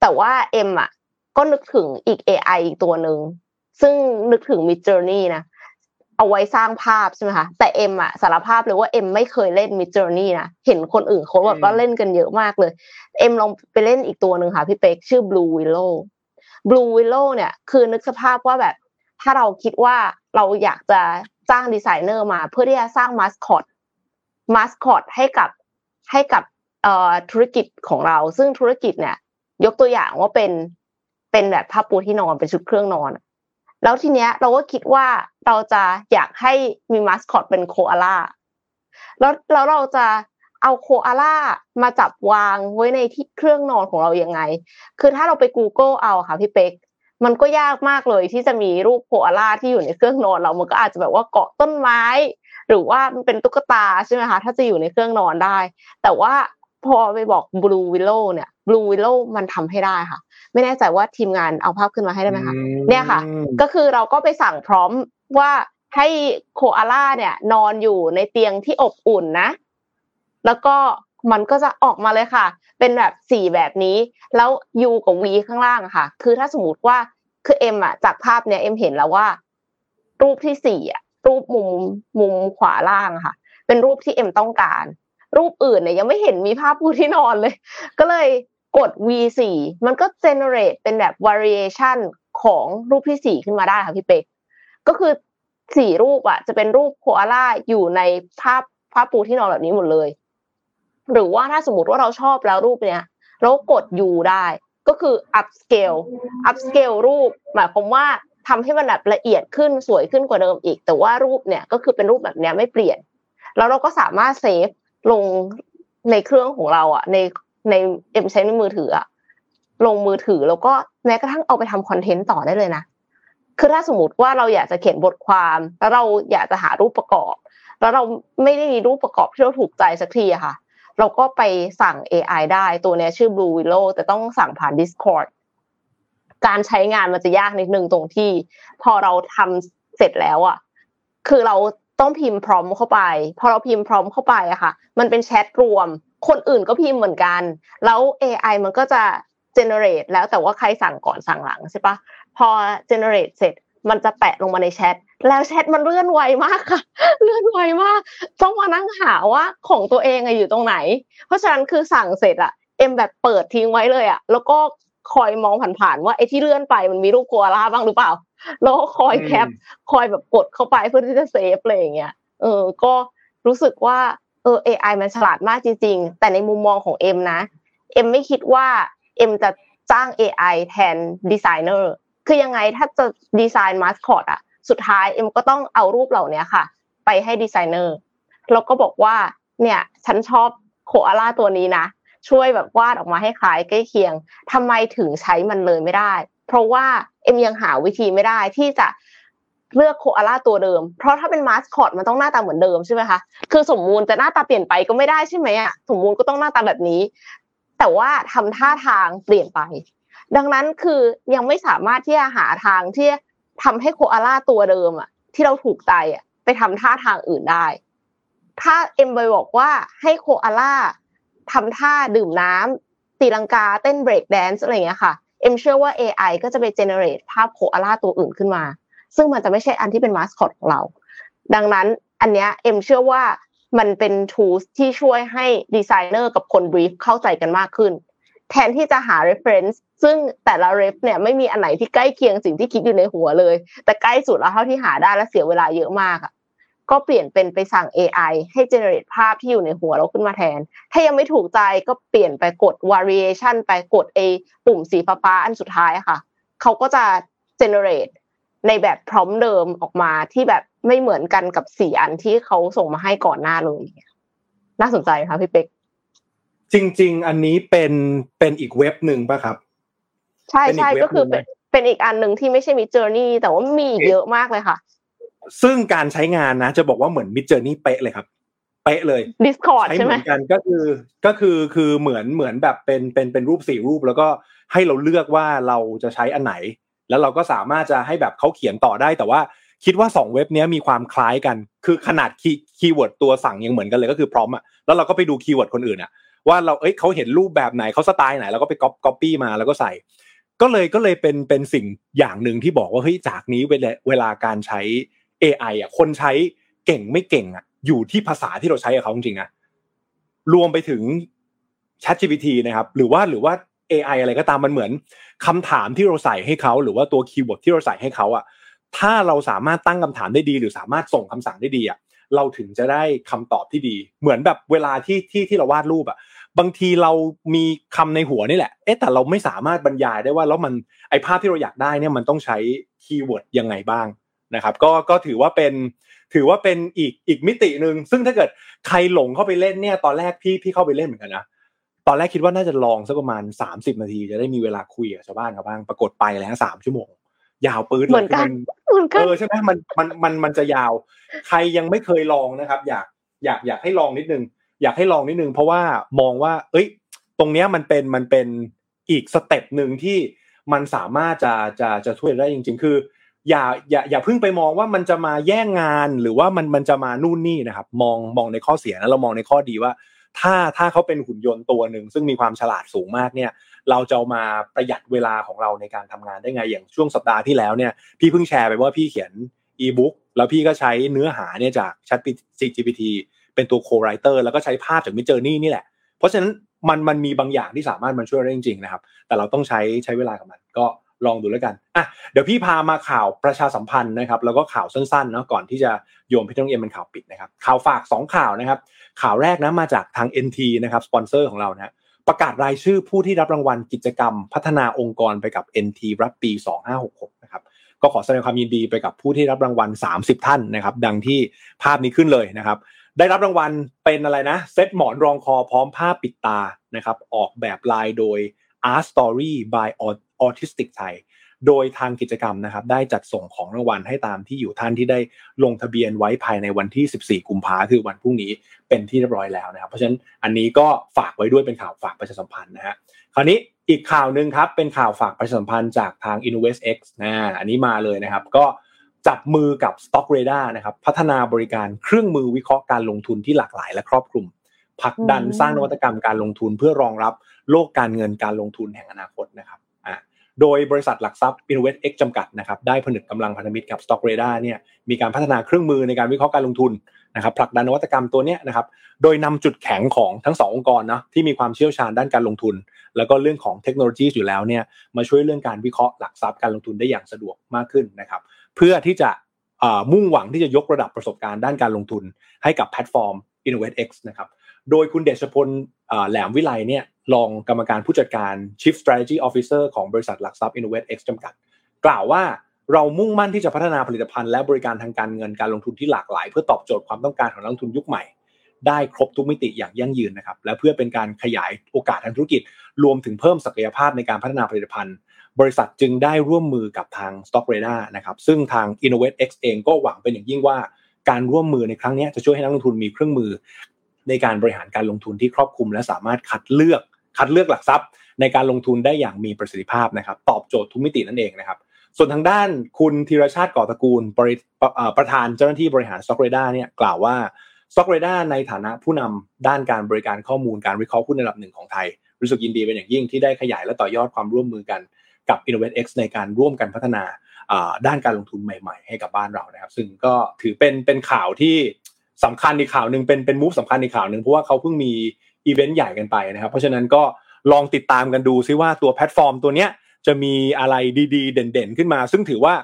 แต่ว่าเอ็มอะก็นึกถึงอีก AI อีกตัวหนึ่งซึ่งนึกถึง Midjourney นะ เอาไว้สร้างภาพใช่ไหมคะแต่เอ็มอะสารภาพเลยว่าเอ็มไม่เคยเล่น Midjourney นะเห็นคนอื่นเขาแบบว่าเล่นกันเยอะมากเลย เอ็มลองไปเล่นอีกตัวหนึ่งค่ะพี่เป๊กชื่อ Blue Willow Blue Willow เนี่ย คือนึกสภาพว่าแบบ ถ้าเราคิดว่าเราอยากจะจ้างดีไซเนอร์มา เพื่อที่จะสร้างมาสคอตมาสคอตให้กับให้กับธุรกิจของเรา ซึ่งธุรกิจเนี่ย ยกตัวอย่างว่าเป็นเป็นแบบผ้าปูที่นอนเป็นชุดเครื่องนอน แล้วทีเนี้ยเราก็คิดว่าเราจะอยากให้มีมาสคอตเป็นโคอาล่าแล้วแล้วเราจะเอาโคอาล่ามาจับวางไว้ในที่เครื่องนอนของเรายังไง คือถ้าเราไป Google เอาค่ะพี่เป๊กมันก็ยากมากเลยที่จะมีรูปโคอาล่าที่อยู่ในเครื่องนอนเรา มันก็อาจจะแบบว่าเกาะต้นไม้ หรือว่ามันเป็นตุ๊กตาใช่ไหมคะถ้าจะอยู่ในเครื่องนอนได้ แต่ว่าพอไปบอก Blue Willow เนี่ย Blue Willow มันทำให้ได้ค่ะ ไม่แน่ใจว่าทีมงานเอาภาพขึ้นมาให้ได้ไหมคะเนี่ยค่ะ ก็คือเราก็ไปสั่งพร้อมว่าให้โคอาล่าเนี่ย นอนอยู่ในเตียงที่อบอุ่นนะ แล้วก็มันก็จะออกมาเลยค่ะ เป็นแบบสี่แบบนี้ แล้วยูกับวีข้างล่างค่ะ คือถ้าสมมติว่าคือเอ็มอะจากภาพเนี้ยเอ็มเห็นแล้วว่า รูปที่สี่อะรูปมุมมุมขวาล่างค่ะ เป็นรูปที่เอ็มต้องการ รูปอื่นเนี่ยยังไม่เห็นมีภาพผู้ที่นอนเลย ก็เลย กด V4 มันก็ generate เป็นแบบ variation ของรูปที่สี่ขึ้นมาได้ค่ะพี่เป๊กก็คือสี่รูปอะ จะเป็นรูปโคอาล่าอยู่ในภาพภาพปูที่นอนแบบนี้หมดเลย หรือว่าถ้าสมมติว่าเราชอบแล้วรูปเนี้ยเรากด U ได้ ก็คือ upscale upscale รูปหมายความว่าทำให้มันแบบละเอียดขึ้นสวยขึ้นกว่าเดิมอีก แต่ว่ารูปเนี่ยก็คือเป็นรูปแบบเนี้ยไม่เปลี่ยน แล้วเราก็สามารถเซฟลงในเครื่องของเราอะใน ในเอ็มใช้ในมือถืออะลงมือถือแล้วก็แม้กระทั่งเอาไปทำคอนเทนต์ต่อได้เลยนะคือถ้าสมมติว่าเราอยากจะเขียนบทความแล้วเราอยากจะหารูปประกอบ แล้วเราไม่ได้มีรูปประกอบที่เราถูกใจสักทีอะค่ะ เราก็ไปสั่ง AI ได้ตัวนี้ชื่อ Blue Willow แต่ต้องสั่งผ่าน Discord การใช้งานมันจะยากนิดนึงตรงที่ พอเราทำเสร็จแล้วอะคือเราต้องพิมพ์พร้อมเข้าไป พอเราพิมพ์พร้อมเข้าไปอะค่ะ มันเป็นแชทรวม คนอื่นก็พิมพ์เหมือนกัน แล้ว AI มันก็จะ generate แล้วแต่ว่าใครสั่งก่อนสั่งหลังใช่ปะพอ generate เสร็จมันจะแปะลงมาในแชทแล้วแชทมันเลื่อนไวมากค่ะ เลื่อนไวมากต้องมานั่งหาว่าของตัวเองอะอยู่ตรงไหน เพราะฉะนั้นคือสั่งเสร็จอะเอ็มแบบเปิดทิ้งไว้เลยอะแล้วก็คอยมองผ่านๆว่าไอ้ที่เลื่อนไปมันมีรูปโคอาล่าบ้างหรือเปล่า แล้วก็คอย cap คอยแบบกดเข้าไปเพื่อที่จะ save อะไรอย่างเงี้ยเออก็รู้สึกว่า เออ AI มันฉลาดมากจริง ๆ แต่ในมุมมองของเอ็มนะเอ็มไม่คิดว่าเอ็มจะจ้าง AI แทนดีไซเนอร์คือยังไงถ้าจะดีไซน์มาสคอตอะสุดท้ายเอ็มก็ต้องเอารูปเหล่านี้ค่ะ ไปให้ดีไซเนอร์แล้วก็บอกว่าเนี่ยฉันชอบโคอาล่าตัวนี้นะช่วยแบบวาดออกมาให้คล้ายใกล้เคียงทำไมถึงใช้มันเลยไม่ได้ เพราะว่าเอ็มยังหาวิธีไม่ได้ที่จะ เลือกโคอาล่าตัวเดิม เพราะถ้าเป็นมาสคอตมันต้องหน้าตาเหมือนเดิมใช่ไหมคะ คือสมมูลจะหน้าตาเปลี่ยนไปก็ไม่ได้ใช่ไหมอะ สมมูลก็ต้องหน้าตาแบบนี้ แต่ว่าทำท่าทางเปลี่ยนไป ดังนั้นคือยังไม่สามารถที่จะหาทางที่ทำให้โคอาล่าตัวเดิมอะ ที่เราถูกใจอะ ไปทำท่าทางอื่นได้ ถ้าเอ็มไปบอกว่าให้โคอาล่าทำท่าดื่มน้ำตีลังกาเต้นเบรกแดนซ์อะไรอย่างเงี้ยค่ะเอ็มเชื่อว่า AI ก็จะไป generate ภาพโคอาล่าตัวอื่นขึ้นมา ซึ่งมันจะไม่ใช่อันที่เป็นมาสคอตของเรา ดังนั้นอันเนี้ยเอ็มเชื่อว่ามันเป็น tools ที่ช่วยให้ดีไซเนอร์กับคน brief เข้าใจกันมากขึ้น แทนที่จะหา reference ซึ่งแต่ละ ref เนี่ยไม่มีอันไหนที่ใกล้เคียงสิ่งที่คิดอยู่ในหัวเลย แต่ใกล้สุดแล้วเท่าที่หาได้และเสียเวลาเยอะมากอะก็เปลี่ยนเป็นไปสั่ง AI ให้ generate ภาพที่อยู่ในหัวเราขึ้นมาแทน ถ้ายังไม่ถูกใจก็เปลี่ยนไปกด variation ไปกด A ปุ่มสีฟ้าอันสุดท้ายค่ะ เขาก็จะ generate ในแบบพร้อมเดิมออกมาที่แบบไม่เหมือนกันกับสี่อันที่เขาส่งมาให้ก่อนหน้าเลยน่าสนใจค่ะพี่เป๊กจริง ๆ อันนี้เป็นเป็นอีกเว็บหนึ่งป่ะครับ ใช่ใช่ก็คือเป็นเป็นอีกอันหนึ่งที่ไม่ใช่มิจเจอร์นี่แต่ว่ามีเยอะมากเลยค่ะ ซึ่งการใช้งานนะ จะบอกว่าเหมือนมิจเจอร์นี่เป๊ะเลยครับเป๊ะเลย Discord ใช้ใช่เหไหมมือเหมือนกันก็คือก็คือคือเหมือนเหมือนแบบเป็นเป็นเป็นรูปสี่รูปแล้วก็ให้เราเลือกว่าเราจะใช้อันไหน แล้วเราก็สามารถจะให้แบบเขาเขียนต่อได้ แต่ว่าคิดว่าสองเว็บนี้มีความคล้ายกัน คือขนาด key keyword ตัวสั่งยังเหมือนกันเลยก็คือ prompt อะแล้วเราก็ไปดู keyword คนอื่นอะว่าเราเอ้ยเขาเห็นรูปแบบไหนเขาสไตล์ไหนแล้วก็ไปก๊อปก๊อปปี้มาแล้วก็ใส่ ก็เลยก็เลยเป็นเป็นสิ่งอย่างหนึ่งที่บอกว่าเฮ้ยจากนี้เวลาเวลาการใช้ AI อะคนใช้เก่งไม่เก่งอะอยู่ที่ภาษาที่เราใช้กับเขาจริงๆนะรวมไปถึง ChatGPT นะครับ หรือว่าหรือว่า AI อะไรก็ตามมันเหมือนคำถามที่เราใส่ให้เขาหรือว่าตัว keyword ที่เราใส่ให้เขาอะถ้าเราสามารถตั้งคำถามได้ดี หรือสามารถส่งคำสั่งได้ดีอะเราถึงจะได้คำตอบที่ดี เหมือนแบบเวลาที่ที่ที่เราวาดรูปอะ บางทีเรามีคำในหัวนี่แหละ เอ๊ะแต่เราไม่สามารถบรรยายได้ว่าแล้วมันไอภาพที่เราอยากได้เนี่ยมันต้องใช้ keyword ยังไงบ้างนะครับก็ก็ถือว่าเป็นถือว่าเป็นอีกอีกมิติหนึ่งซึ่งถ้าเกิดใครหลงเข้าไปเล่นเนี่ยตอนแรกพี่พี่เข้าไปเล่นเหมือนกันนะ ตอนแรกคิดว่าน่าจะลองสักประมาณสามสิบนาที จะได้มีเวลาคุยกับชาวบ้านเขาบ้างปรากฏไปแล้วสามชั่วโมง ยาวปื๊ดเหมือนกันเหมือนกันเนอะใช่ไหมมันมันมันมันจะยาว ใครยังไม่เคยลองนะครับ อยากอยากอยากให้ลองนิดนึง อยากให้ลองนิดนึง เพราะว่ามองว่า เอ้ย ตรงเนี้ยมันเป็นมันเป็นอีก step หนึ่งที่มันสามารถจะจะจะช่วยได้จริง ๆ คือ อย่าอย่าอย่าเพิ่งไปมองว่ามันจะมาแย่งงานหรือว่ามันมันจะมานู่นนี่นะครับ มองมองในข้อเสียแล้วเรามองในข้อดีว่า ถ้าถ้าเขาเป็นหุ่นยนต์ตัวหนึ่งซึ่งมีความฉลาดสูงมากเนี่ย เราจะมาประหยัดเวลาของเราในการทำงานได้ไงอย่างช่วงสัปดาห์ที่แล้วเนี่ยพี่เพิ่งแชร์ไปว่าพี่เขียนอีบุ๊กแล้วพี่ก็ใช้เนื้อหาเนี่ยจาก ChatGPT เป็นตัว co-writer แล้วก็ใช้ภาพจาก Midjourney นี่แหละ เพราะฉะนั้นมันมันมีบางอย่างที่สามารถมันช่วยได้จริงๆนะครับ แต่เราต้องใช้ใช้เวลากับมันก็ ลองดูแล้วกันอะเดี๋ยวพี่พามาข่าวประชาสัมพันธ์นะครับ แล้วก็ข่าวสั้นๆเนาะก่อนที่จะโยมพี่ต้องเอ็มเป็นข่าวปิดนะครับ ข่าวฝาก 2 ข่าวนะครับ ข่าวแรกนะมาจากทาง NT นะครับสปอนเซอร์ของเรานะประกาศรายชื่อผู้ที่รับรางวัลกิจกรรม พัฒนาองค์กรไปกับ NT รับปี 2566 นะครับก็ขอแสดงความยินดีไปกับผู้ที่รับรางวัล 30 ท่านนะครับ ดังที่ภาพนี้ขึ้นเลยนะครับ ได้รับรางวัลเป็นอะไรนะ เซตหมอนรองคอพร้อมผ้าปิดตานะครับ ออกแบบลายโดย Art Story by Autistic Thai โดยทางกิจกรรมนะครับ ได้จัดส่งของรางวัลให้ตามที่อยู่ท่านที่ได้ลงทะเบียนไว้ภายในวันที่ 14 กุมภาคือวันพรุ่งนี้เป็นที่เรียบร้อยแล้วนะครับ เพราะฉะนั้นอันนี้ก็ฝากไว้ด้วยเป็นข่าวฝากประชาสัมพันธ์นะฮะคราวนี้อีกข่าวหนึ่งครับ เป็นข่าวฝากประชาสัมพันธ์จากทาง InnovestX นะอันนี้มาเลยนะครับ ก็จับมือกับ Stock Radar นะครับ พัฒนาบริการเครื่องมือวิเคราะห์การลงทุนที่หลากหลายและครอบคลุมผลักดันสร้างนวัตกรรมการลงทุนเพื่อรองรับโลกการเงินการลงทุนแห่งอนาคตนะครับอ่า โดยบริษัทหลักทรัพย์ Innovate X จำกัดนะครับได้ผนึกกำลังพันธมิตรกับ Stock Radar เนี่ยมีการพัฒนาเครื่องมือในการวิเคราะห์การลงทุนนะครับผลักดันนวัตกรรมตัวนี้นะครับโดยนำจุดแข็งของทั้งสององค์กรนะที่มีความเชี่ยวชาญด้านการลงทุน แล้วก็เรื่องของเทคโนโลยีอยู่แล้วเนี่ยมาช่วยเรื่องการวิเคราะห์หลักทรัพย์การลงทุนได้อย่างสะดวกมากขึ้นนะครับเพื่อที่จะมุ่งหวังที่จะยกระดับประสบการณ์ด้านการลงทุนให้กับแพลตฟอร์ม Innovate X นะครับ โดยคุณเดชพลแหลมวิไลเนี่ยรองกรรมการผู้จัดการ Chief Strategy Officer ของบริษัทหลักทรัพย์ Innovate X จำกัด กล่าวว่าเรามุ่งมั่นที่จะพัฒนาผลิตภัณฑ์และบริการทางการเงินการลงทุนที่หลากหลาย เพื่อตอบโจทย์ความต้องการของนักลงทุนยุคใหม่ ได้ครบทุกมิติอย่างยั่งยืนนะครับและเพื่อเป็นการขยายโอกาสทางธุรกิจ รวมถึงเพิ่มศักยภาพในการพัฒนาผลิตภัณฑ์ บริษัทจึงได้ร่วมมือกับทาง Stock Radar นะครับซึ่งทาง Innovate X เองก็หวังเป็นอย่างยิ่งว่าการร่วมมือในครั้งนี้จะช่วยให้นักลงทุนมีเครื่องมือ ในการบริหารการลงทุนที่ครอบคลุม และสามารถคัดเลือกคัดเลือกหลักทรัพย์ ในการลงทุนได้อย่างมีประสิทธิภาพนะครับ ตอบโจทย์ทุกมิตินั่นเองนะครับ ส่วนทางด้านคุณธีรชาติก่อตระกูลประธานเจ้าหน้าที่บริหาร Stock Radar เนี่ยกล่าวว่า Stock Radar ในฐานะผู้นำด้านการบริการข้อมูลการวิเคราะห์หุ้นระดับหนึ่งของไทย รู้สึกยินดีเป็นอย่างยิ่งที่ได้ขยายและต่อยอดความร่วมมือกันกับ InnovestX ในการร่วมกันพัฒนาด้านการลงทุนใหม่ ๆ ให้กับบ้านเรานะครับ ซึ่งก็ถือเป็นเป็นข่าวที่ สำคัญในข่าวหนึ่งเป็นเป็น move สำคัญในข่าวหนึ่งเพราะว่าเขาเพิ่งมีอีเวนต์ใหญ่กันไปนะครับ เพราะฉะนั้นก็ลองติดตามกันดูซิว่าตัวแพลตฟอร์มตัวเนี้ยจะมีอะไรดีๆ เด่นๆ ขึ้นมา ซึ่งถือว่า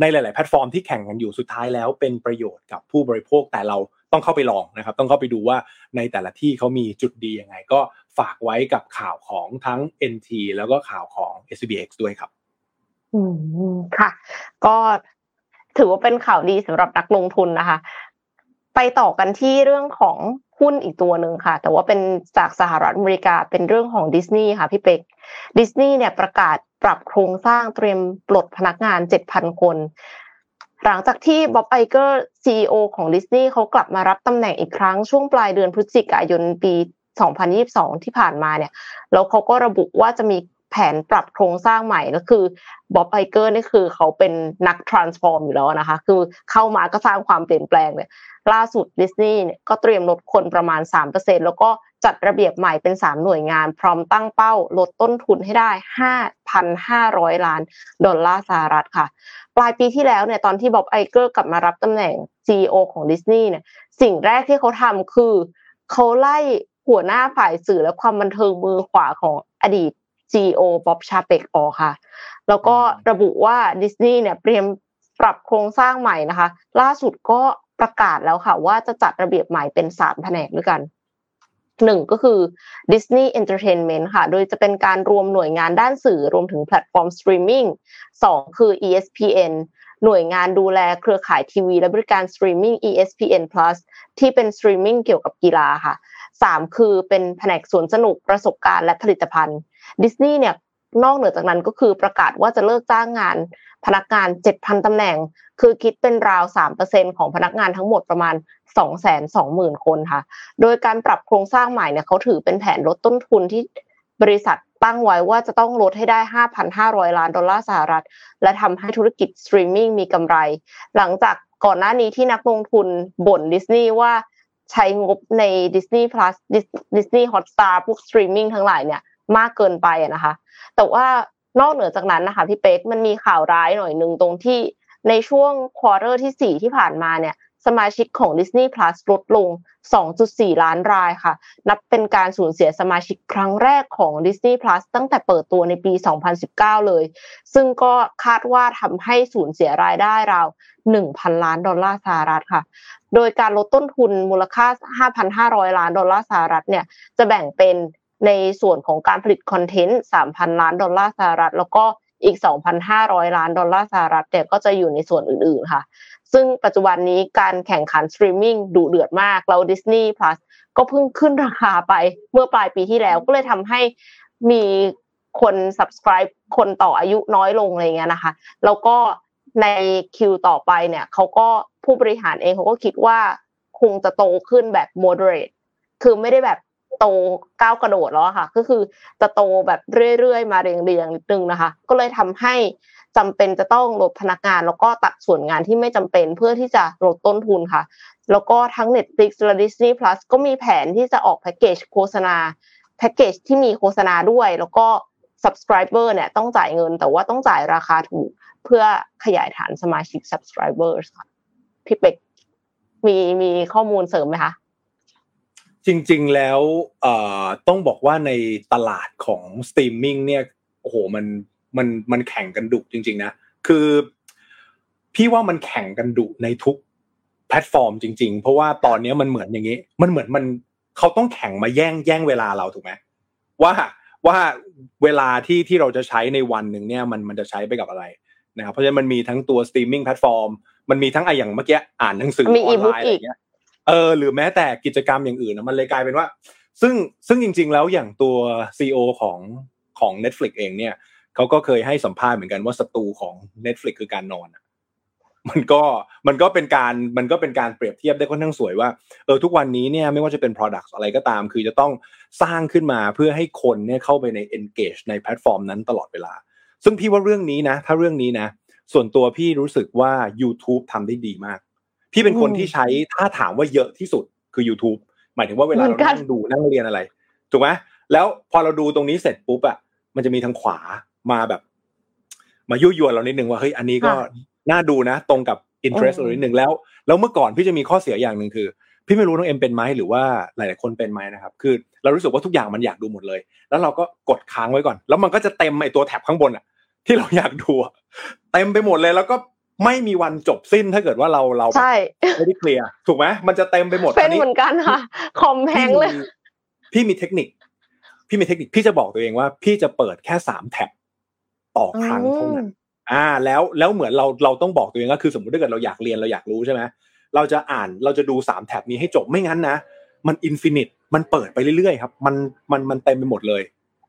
ในหลาย ๆ แพลตฟอร์มที่แข่งกันอยู่สุดท้ายแล้วเป็นประโยชน์กับผู้บริโภคแต่เราต้องเข้าไปลองนะครับ ต้องเข้าไปดูว่าในแต่ละที่เขามีจุดดียังไง ก็ฝากไว้กับข่าวของทั้ง NT แล้วก็ข่าวของ SBX ด้วยครับ อืมค่ะ ก็ถือว่าเป็นข่าวดีสำหรับนักลงทุนนะคะ ไปต่อกันที่เรื่องของหุ้นอีกตัวหนึ่งค่ะ แต่ว่าเป็นจากสหรัฐอเมริกาเป็นเรื่องของดิสนีย์ค่ะพี่เป็กดิสนีย์เนี่ยประกาศปรับโครงสร้างเตรียมปลดพนักงาน 7,000 คน หลังจากที่บ๊อบไอเกอร์ CEO ของดิสนีย์เขากลับมารับตำแหน่งอีกครั้งช่วงปลายเดือนพฤศจิกายนปี 2022 ที่ผ่านมาเนี่ยแล้วเขาก็ระบุว่าจะมีแผนปรับโครงสร้างใหม่ก็คือบ๊อบไอเกอร์นี่คือเขาเป็นนัก transform อยู่แล้วนะคะ คือเข้ามาก็สร้างความเปลี่ยนแปลงเลยล่าสุดดิสนีย์เนี่ยก็เตรียมลดคนประมาณ 3%แล้วก็จัดระเบียบใหม่เป็น 3 หน่วยงาน พร้อมตั้งเป้าลดต้นทุนให้ได้ 5,500 ล้านดอลลาร์สหรัฐค่ะ ปลายปีที่แล้วเนี่ยตอนที่บ๊อบไอเกอร์กลับมารับตำแหน่ง CEO ของดิสนีย์เนี่ยสิ่งแรกที่เขาทำคือเขาไล่หัวหน้าฝ่ายสื่อและความบันเทิงมือขวาของอดีต CEO บ๊อบชาเปกออกค่ะ แล้วก็ระบุว่าดิสนีย์เนี่ยเตรียมปรับโครงสร้างใหม่นะคะ ล่าสุดก็ประกาศแล้วค่ะ ว่าจะจัดระเบียบใหม่เป็นสามแผนกด้วยกันหนึ่งก็คือ Disney Entertainment ค่ะ โดยจะเป็นการรวมหน่วยงานด้านสื่อรวมถึงแพลตฟอร์มสตรีมมิ่งสองคือ ESPN หน่วยงานดูแลเครือข่ายทีวีและบริการสตรีมมิ่ง ESPN Plus ที่เป็นสตรีมมิ่งเกี่ยวกับกีฬาค่ะสามคือเป็นแผนกสวนสนุกประสบการณ์และผลิตภัณฑ์ ดิสนีย์เนี่ยนอกเหนือจากนั้นก็คือประกาศว่าจะเลิกจ้างงานพนักงาน 7,000 ตำแหน่ง คือคิดเป็นราว 3%ของพนักงานทั้งหมดประมาณ 220,000 คนค่ะ โดยการปรับโครงสร้างใหม่เนี่ยเขาถือเป็นแผนลดต้นทุนที่บริษัทตั้งไว้ว่าจะต้องลดให้ได้ 5,500 ล้านดอลลาร์สหรัฐ และทำให้ธุรกิจสตรีมมิ่งมีกำไร หลังจากก่อนหน้านี้ที่นักลงทุนบ่นดิสนีย์ว่าใช้งบใน Disney Plus Disney Hotstar พวกสตรีมมิ่งทั้งหลายเนี่ย มากเกินไปนะคะ แต่ว่านอกเหนือจากนั้นนะคะพี่เป๊กมันมีข่าวร้ายหน่อยหนึ่งตรงที่ในช่วง quarter ที่ 4 ที่ผ่านมาเนี่ยสมาชิกของ Disney Plus ลดลง 2.4 ล้านรายค่ะ นับเป็นการสูญเสียสมาชิกครั้งแรกของ Disney Plus ตั้งแต่เปิดตัวในปี 2019 เลย ซึ่งก็คาดว่าทำให้สูญเสียรายได้ราว 1,000 ล้านดอลลาร์สหรัฐค่ะ โดยการลดต้นทุนมูลค่า 5,500 ล้านดอลลาร์สหรัฐเนี่ยจะแบ่งเป็น ในส่วนของการผลิตคอนเทนต์3,000 ล้านดอลลาร์สหรัฐ แล้วก็อีก 2,500 ล้านดอลลาร์สหรัฐแต่ก็จะอยู่ในส่วนอื่นๆค่ะ ซึ่งปัจจุบันนี้การแข่งขันสตรีมมิ่งดุเดือดมากเรา Disney Plus ก็เพิ่งขึ้นราคาไปเมื่อปลายปีที่แล้วก็เลยทำให้มีคน subscribe คนต่ออายุน้อยลงอะไรเงี้ยนะคะ แล้วก็ในคิวต่อไปเนี่ยเขาก็ผู้บริหารเองเขาก็คิดว่าคงจะโตขึ้นแบบ moderate คือไม่ได้แบบ โตก้าวกระโดดแล้วค่ะ ก็คือจะโตแบบเรื่อยๆ มาเรียงๆนิดนึงนะคะ ก็เลยทำให้จำเป็นจะต้องลดพนักงาน แล้วก็ตัดส่วนงานที่ไม่จำเป็นเพื่อที่จะลดต้นทุนค่ะ แล้วก็ทั้ง Netflix และ Disney Plus ก็มีแผนที่จะออกแพ็กเกจโฆษณาแพ็กเกจที่มีโฆษณาด้วย แล้วก็ subscriber เนี่ยต้องจ่ายเงินแต่ว่าต้องจ่ายราคาถูกเพื่อขยายฐานสมาชิก subscribers ค่ะพี่เป็กมีมีข้อมูลเสริมไหมคะ จริง ๆ แล้วเอ่อต้องบอกว่าในตลาดของสตรีมมิ่งเนี่ยโอ้โหมันมันมันแข่งกันดุจริง ๆ นะ คือ พี่ว่ามันแข่งกันดุในทุกแพลตฟอร์มจริง ๆ เพราะว่าตอนนี้มันเหมือนอย่างนี้ มันเหมือนมันเขาต้องแข่งมาแย่งแย่งเวลาเราถูกไหมว่าว่าเวลาที่ที่เราจะใช้ในวันหนึ่งเนี่ยมันมันจะใช้ไปกับอะไรนะครับเพราะฉะนั้นมันมีทั้งตัวสตรีมมิ่งแพลตฟอร์มมันมีทั้งไออย่างเมื่อกี้อ่านหนังสือออนไลน์อะไรเงี้ย เออหรือแม้แต่กิจกรรมอย่างอื่นนะมันเลยกลายเป็นว่า ซึ่งซึ่งจริง ๆ แล้วอย่างตัว CEO ของของ Netflix เองเนี่ยเขาก็เคยให้สัมภาษณ์เหมือนกันว่าศัตรูของ Netflix คือการนอนมันก็มันก็เป็นการมันก็เป็นการเปรียบเทียบได้ค่อนข้างสวยว่าเออทุกวันนี้เนี่ยไม่ว่าจะเป็น product อะไรก็ตาม คือจะต้องสร้างขึ้นมาเพื่อให้คนเนี่ยเข้าไปใน engage ในแพลตฟอร์มนั้นตลอดเวลา ซึ่งพี่ว่าเรื่องนี้นะ ถ้าเรื่องนี้นะ ส่วนตัวพี่รู้สึกว่า YouTube ทำได้ดีมาก พี่เป็นคนที่ใช้ถ้าถามว่าเยอะที่สุดคือ YouTube หมายถึงว่าเวลาเรานั่งดูนั่งเรียนอะไรถูกไหมแล้วพอเราดูตรงนี้เสร็จปุ๊บอะมันจะมีทางขวามาแบบ มายุยวนเรานิดนึงว่าเฮ้ยอันนี้ก็น่าดูนะ ตรงกับ interest เรานิดนึงแล้ว แล้วเมื่อก่อนพี่จะมีข้อเสียอย่างหนึ่งคือ พี่ไม่รู้น้องเอ็มเป็นไหมหรือว่าหลาย ๆ คนเป็นไหมนะครับ คือ เรารู้สึกว่าทุกอย่างมันอยากดูหมดเลย แล้วเราก็กดค้างไว้ก่อน แล้วมันก็จะเต็มไอตัวแท็บข้างบนอะที่เราอยากดูเต็มไปหมดเลยแล้วก็ ไม่มีวันจบสิ้นถ้าเกิดว่าเราเราใช่ไม่ได้เคลียร์ถูกไหมมันจะเต็มไปหมดเป็นเหมือนกันค่ะคอมแพงเลยพี่มีเทคนิค พี่มีเทคนิคพี่จะบอกตัวเองว่า พี่จะเปิดแค่สามแท็บต่อครั้งเท่านั้นอ่า แล้วแล้วเหมือนเราเราต้องบอกตัวเองก็คือสมมติถ้าเกิดเราอยากเรียนเราอยากรู้ใช่ไหมเราจะอ่านเราจะดูสามแท็บนี้ให้จบไม่งั้นนะมัน infinite มันเปิดไปเรื่อยๆครับ มันมันมันเต็มไปหมดเลย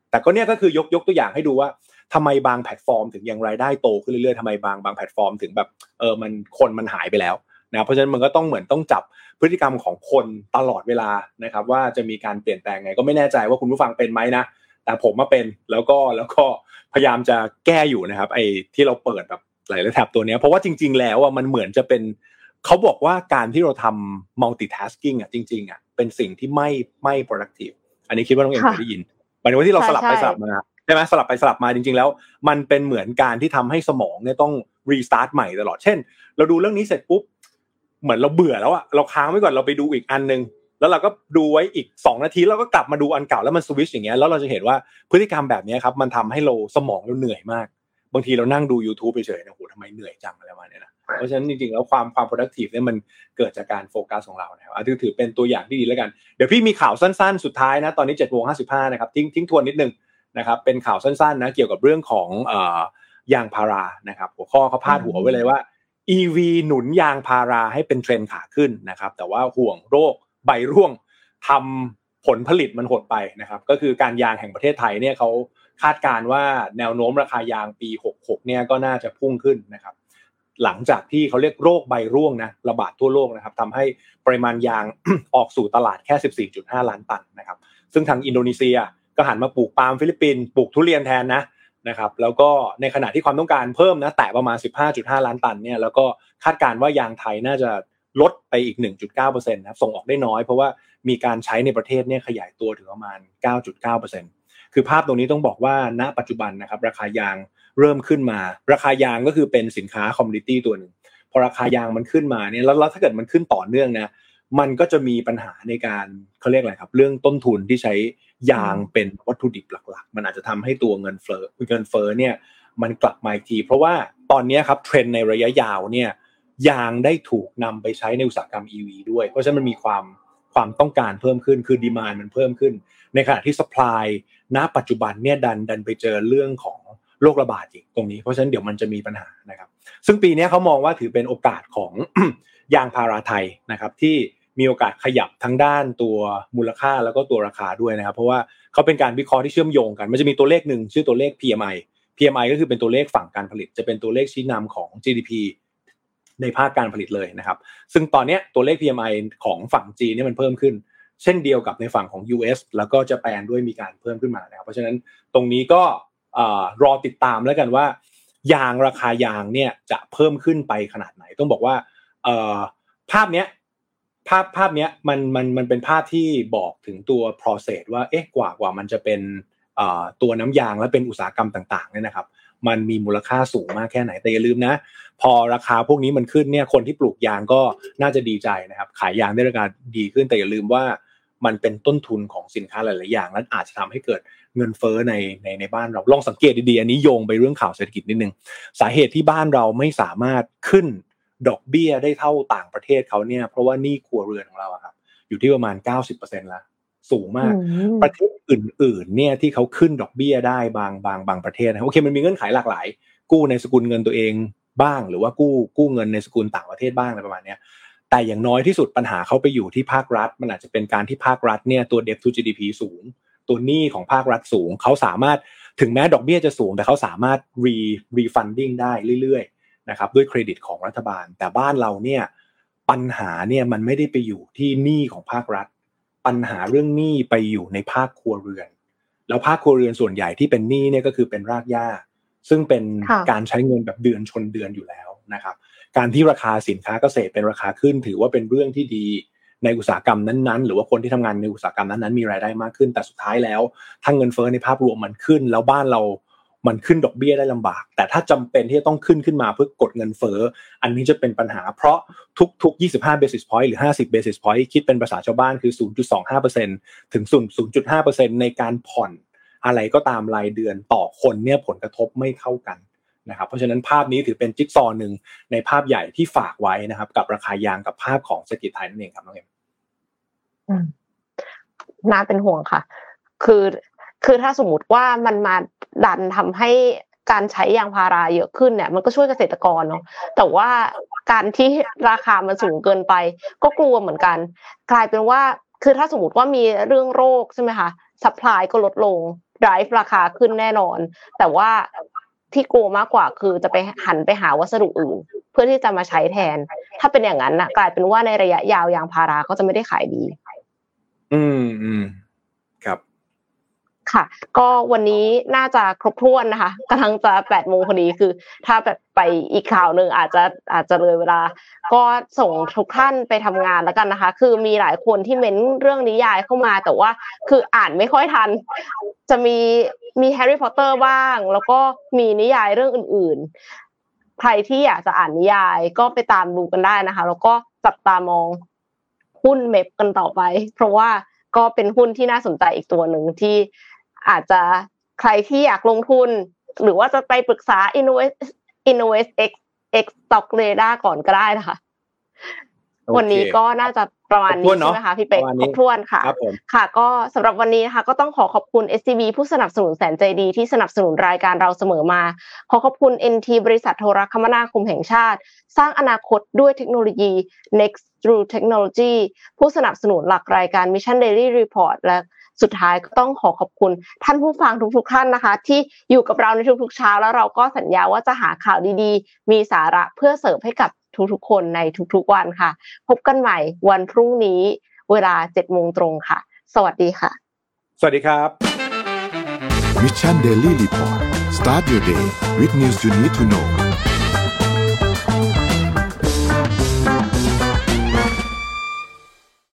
แต่ก็เนี่ยก็คือยกยกตัวอย่างให้ดูว่า ทำไมบางแพลตฟอร์ม ถึงยังรายได้โตขึ้นเรื่อยๆทำไมบางบางแพลตฟอร์มถึงแบบเออมันคนมันหายไปแล้วนะเพราะฉะนั้นมันก็ต้องเหมือนต้องจับพฤติกรรมของคนตลอดเวลานะครับ ว่าจะมีการเปลี่ยนแปลงไงก็ไม่แน่ใจว่าคุณผู้ฟังเป็นไหมนะแต่ผมมาเป็นแล้วก็แล้วก็พยายามจะแก้อยู่นะครับ ไอ้ที่เราเปิดแบบหลายๆแท็บตัวนี้เพราะว่าจริง ๆ แล้วอะมันเหมือนจะเป็นเขาบอกว่าการที่เราทำ multitasking อะจริงๆอะเป็นสิ่งที่ไม่ไม่ productive อันนี้คิดว่าน้องเอ็มเคยได้ยินหมายถึงว่าที่เราสลับไปสลับมา ใช่ไหมสลับไปสลับมาจริง ๆ แล้ว มันเป็นเหมือนการที่ทำให้สมองเนี่ยต้องrestart ใหม่ตลอดเช่น เราดูเรื่องนี้เสร็จปุ๊บเหมือนเราเบื่อแล้วอะเราค้างไว้ก่อนเราไปดูอีกอันนึงแล้วเราก็ดูไว้อีก 2 นาทีแล้วก็กลับมาดูอันเก่าแล้วมันสวิชอย่างเงี้ยแล้วเราจะเห็นว่าพฤติกรรมแบบนี้ครับมันทำให้เราสมองเราเหนื่อยมาก บางทีเรานั่งดู YouTube ไปเฉยๆนะโหทำไมเหนื่อยจังอะไรมาเนี่ยนะเพราะฉะนั้นจริงๆแล้วความความ productive เนี่ยมันเกิดจากการโฟกัสของเรานะครับถือถือเป็นตัวอย่างที่ดีแล้วกัน เดี๋ยวพี่มีข่าวสั้นๆ สุดท้ายนะตอนนี้เจ็ดโมงห้าสิบห้านะครับทิ้งทิ้งทวนนิดนึง นะครับเป็นข่าวสั้นๆนะเกี่ยวกับเรื่องของยางพารานะครับหัวข้อเขาพาดหัวไว้เลยว่า EV หนุนยางพาราให้เป็นเทรนขาขึ้นนะครับแต่ว่าห่วงโรคใบร่วงทำผลผลิตมันหดไปนะครับก็คือการยางแห่งประเทศไทยเนี่ยเขาคาดการว่าแนวโน้มราคายางปี 66 เนี่ยก็น่าจะพุ่งขึ้นนะครับหลังจากที่เขาเรียกโรคใบร่วงนะระบาดทั่วโลกนะครับทำให้ปริมาณยางออกสู่ตลาดแค่ 14.5 ล้านตันนะครับซึ่งทางอินโดนีเซีย ก็หันมาปลูกปาล์มฟิลิปปินส์ปลูกทุเรียนแทนนะนะครับแล้วก็ในขณะที่ความต้องการเพิ่มนะแต่ประมาณ 15.5 ล้านตันเนี่ยแล้วก็คาดการณ์ว่ายางไทยน่าจะลดไปอีก 1.9%นะส่งออกได้น้อยเพราะว่ามีการใช้ในประเทศเนี่ยขยายตัวถึงประมาณ 9.9%คือภาพตรงนี้ต้องบอกว่าณปัจจุบันนะครับราคายางเริ่มขึ้นมา ราคายางก็คือเป็นสินค้า commodity ตัวหนึ่งพอราคายางมันขึ้นมาเนี่ยแล้วถ้าเกิดมันขึ้นต่อเนื่องนะมันก็จะมีปัญหาในการเขาเรียกอะไรครับ เรื่องต้นทุนที่ใช้ ยางเป็นวัตถุดิบหลัก ๆ มันอาจจะทำให้ตัวเงินเฟ้อเงินเฟ้อเนี่ยมันกลับมาอีกที เพราะว่าตอนนี้ครับเทรนในระยะยาวเนี่ยยางได้ถูกนำไปใช้ในอุตสาหกรรม EV ด้วย เพราะฉะนั้นมันมีความความต้องการเพิ่มขึ้นคือดีมานมันเพิ่มขึ้น ในขณะที่สป라이ณปัจจุบันเนี่ยดันดันไปเจอเรื่องของโรคระบาดอีกตรงนี้ เพราะฉะนั้นเดี๋ยวมันจะมีปัญหานะครับ ซึ่งปีนี้เขามองว่าถือเป็นโอกาสของยางพาราไทยนะครับที่ มีโอกาสขยับทั้งด้านตัวมูลค่าแล้วก็ตัวราคาด้วยนะครับ เพราะว่าเขาเป็นการวิเคราะห์ที่เชื่อมโยงกัน มันจะมีตัวเลขหนึ่งชื่อตัวเลข PMI PMI ก็คือเป็นตัวเลขฝั่งการผลิต จะเป็นตัวเลขชี้นำของ GDP ในภาคการผลิตเลยนะครับ ซึ่งตอนนี้ตัวเลข PMI ของฝั่งจีนนี่มันเพิ่มขึ้น เช่นเดียวกับในฝั่งของ US แล้วก็จะแปนด้วยมีการเพิ่มขึ้นมานะครับ เพราะฉะนั้นตรงนี้ก็รอติดตามแล้วกันว่า ยางราคายางเนี่ยจะเพิ่มขึ้นไปขนาดไหน ต้องบอกว่าภาพเนี้ย ภาพภาพเนี้ยมันมันมันเป็นภาพที่บอกถึงตัว process ว่าเอ๊ะกว่ากว่ามันจะเป็นตัวน้ำยางและเป็นอุตสาหกรรมต่างๆเนี่ยนะครับ มันมีมูลค่าสูงมากแค่ไหนแต่อย่าลืมนะ พอราคาพวกนี้มันขึ้นเนี่ยคนที่ปลูกยางก็น่าจะดีใจนะครับ ขายยางได้ราคาดีขึ้นแต่อย่าลืมว่ามันเป็นต้นทุนของสินค้าหลายๆอย่างและอาจจะทำให้เกิดเงินเฟ้อในในในบ้านเราลองสังเกตดีๆอันนี้โยงไปเรื่องข่าวเศรษฐกิจนิดนึงสาเหตุที่บ้านเราไม่สามารถขึ้น ดอกเบี้ยได้เท่าต่างประเทศเขาเนี่ย เพราะว่านี่ครัวเรือนของเราครับ อยู่ที่ประมาณ 90%แล้วสูงมาก ประเทศอื่น ๆ เนี่ยที่เขาขึ้นดอกเบี้ยได้บางบางบางประเทศนะโอเคมันมีเงื่อนไขหลากหลาย กู้ในสกุลเงินตัวเองบ้าง หรือว่ากู้กู้เงินในสกุลต่างประเทศบ้างอะไรประมาณนี้แต่อย่างน้อยที่สุดปัญหาเขาไปอยู่ที่ภาครัฐ มันอาจจะเป็นการที่ภาครัฐเนี่ยตัว debt to GDP สูง ตัวหนี้ของภาครัฐสูง เขาสามารถถึงแม้ดอกเบี้ยจะสูง แต่เขาสามารถ re refunding ได้เรื่อยๆ นะครับด้วยเครดิตของรัฐบาล แต่บ้านเราเนี่ยปัญหาเนี่ยมันไม่ได้ไปอยู่ที่หนี้ของภาครัฐ ปัญหาเรื่องหนี้ไปอยู่ในภาคครัวเรือน แล้วภาคครัวเรือนส่วนใหญ่ที่เป็นหนี้เนี่ยก็คือเป็นรากหญ้า ซึ่งเป็นการใช้เงินแบบเดือนชนเดือนอยู่แล้วนะครับ การที่ราคาสินค้าเกษตรเป็นราคาขึ้น ถือว่าเป็นเรื่องที่ดีในอุตสาหกรรมนั้นๆ หรือว่าคนที่ทำงานในอุตสาหกรรมนั้นๆมีรายได้มากขึ้น แต่สุดท้ายแล้วถ้าเงินเฟ้อในภาพรวมมันขึ้น แล้วบ้านเรา มันขึ้นดอกเบี้ยได้ลำบาก แต่ถ้าจำเป็นที่จะต้องขึ้นขึ้นมาเพื่อกดเงินเฟ้ออันนี้จะเป็นปัญหา เพราะทุกๆ 25 basis point หรือ 50 basis point คิดเป็นภาษาชาวบ้านคือ 0.25%ถึง 0.5%ในการผ่อนอะไรก็ตามรายเดือนต่อคนเนี่ยผลกระทบไม่เท่ากันนะครับเพราะฉะนั้นภาพนี้ถือเป็นจิ๊กซอว์หนึ่งในภาพใหญ่ที่ฝากไว้นะครับ กับราคายางกับภาพของเศรษฐกิจไทยนั่นเองครับน้องเอ็มน่าเป็นห่วงค่ะ คือ คือถ้าสมมติว่ามันมาดันทำให้การใช้ยางพาราเยอะขึ้นเนี่ยมันก็ช่วยเกษตรกรเนาะแต่ว่าการที่ราคามันสูงเกินไป ก็กลัวเหมือนกัน กลายเป็นว่าคือถ้าสมมติว่ามีเรื่องโรคใช่ไหมคะสัพพลายก็ลดลงไดรฟ์ราคาขึ้นแน่นอน แต่ว่าที่กลัวมากกว่าคือจะไปหันไปหาวัสดุอื่น เพื่อที่จะมาใช้แทน ถ้าเป็นอย่างนั้นนะกลายเป็นว่าในระยะยาวยางพาราก็จะไม่ได้ขายดี อืมอืมครับ ค่ะ ก็วันนี้น่าจะครบถ้วนนะคะกำลังจะแปดโมงพอดีคือ ถ้าแบบไปอีกข่าวหนึ่งอาจจะอาจจะเลยเวลา ก็ส่งทุกท่านไปทำงานแล้วกันนะคะ คือมีหลายคนที่เม้นเรื่องนิยายเข้ามา แต่ว่าคืออ่านไม่ค่อยทัน จะมีมีแฮร์รี่พอตเตอร์บ้าง แล้วก็มีนิยายเรื่องอื่นๆ ใครที่อยากจะอ่านนิยายก็ไปตามดูกันได้นะคะ แล้วก็จับตามองหุ้นเมฟกันต่อไป เพราะว่าก็เป็นหุ้นที่น่าสนใจอีกตัวหนึ่งที่ อาจจะใครที่อยากลงทุน หรือว่าจะไปปรึกษา Invest Invest X X Stock Radar ก่อนก็ได้นะคะ วันนี้ก็น่าจะประมาณนี้ใช่ไหมคะพี่เป็กครบถ้วนค่ะ ค่ะ ก็สำหรับวันนี้นะคะ ก็ต้องขอขอบคุณ SCB ผู้สนับสนุนแสนใจดีที่สนับสนุนรายการเราเสมอมา ขอขอบคุณ NT บริษัทโทรคมนาคมแห่งชาติ สร้างอนาคตด้วยเทคโนโลยี Next Through Technology ผู้สนับสนุนหลักรายการ Mission Daily Report และ สุดท้ายก็ต้องขอขอบคุณท่านผู้ฟังทุกๆท่านนะคะ ที่อยู่กับเราในทุกๆเช้า แล้วเราก็สัญญาว่าจะหาข่าวดีๆ มีสาระเพื่อเสิร์ฟให้กับทุกๆคนในทุกๆวันค่ะ พบกันใหม่วันพรุ่งนี้เวลาเจ็ดโมงตรงค่ะ สวัสดีค่ะ สวัสดีครับ Mission Daily Report start your day with news you need to know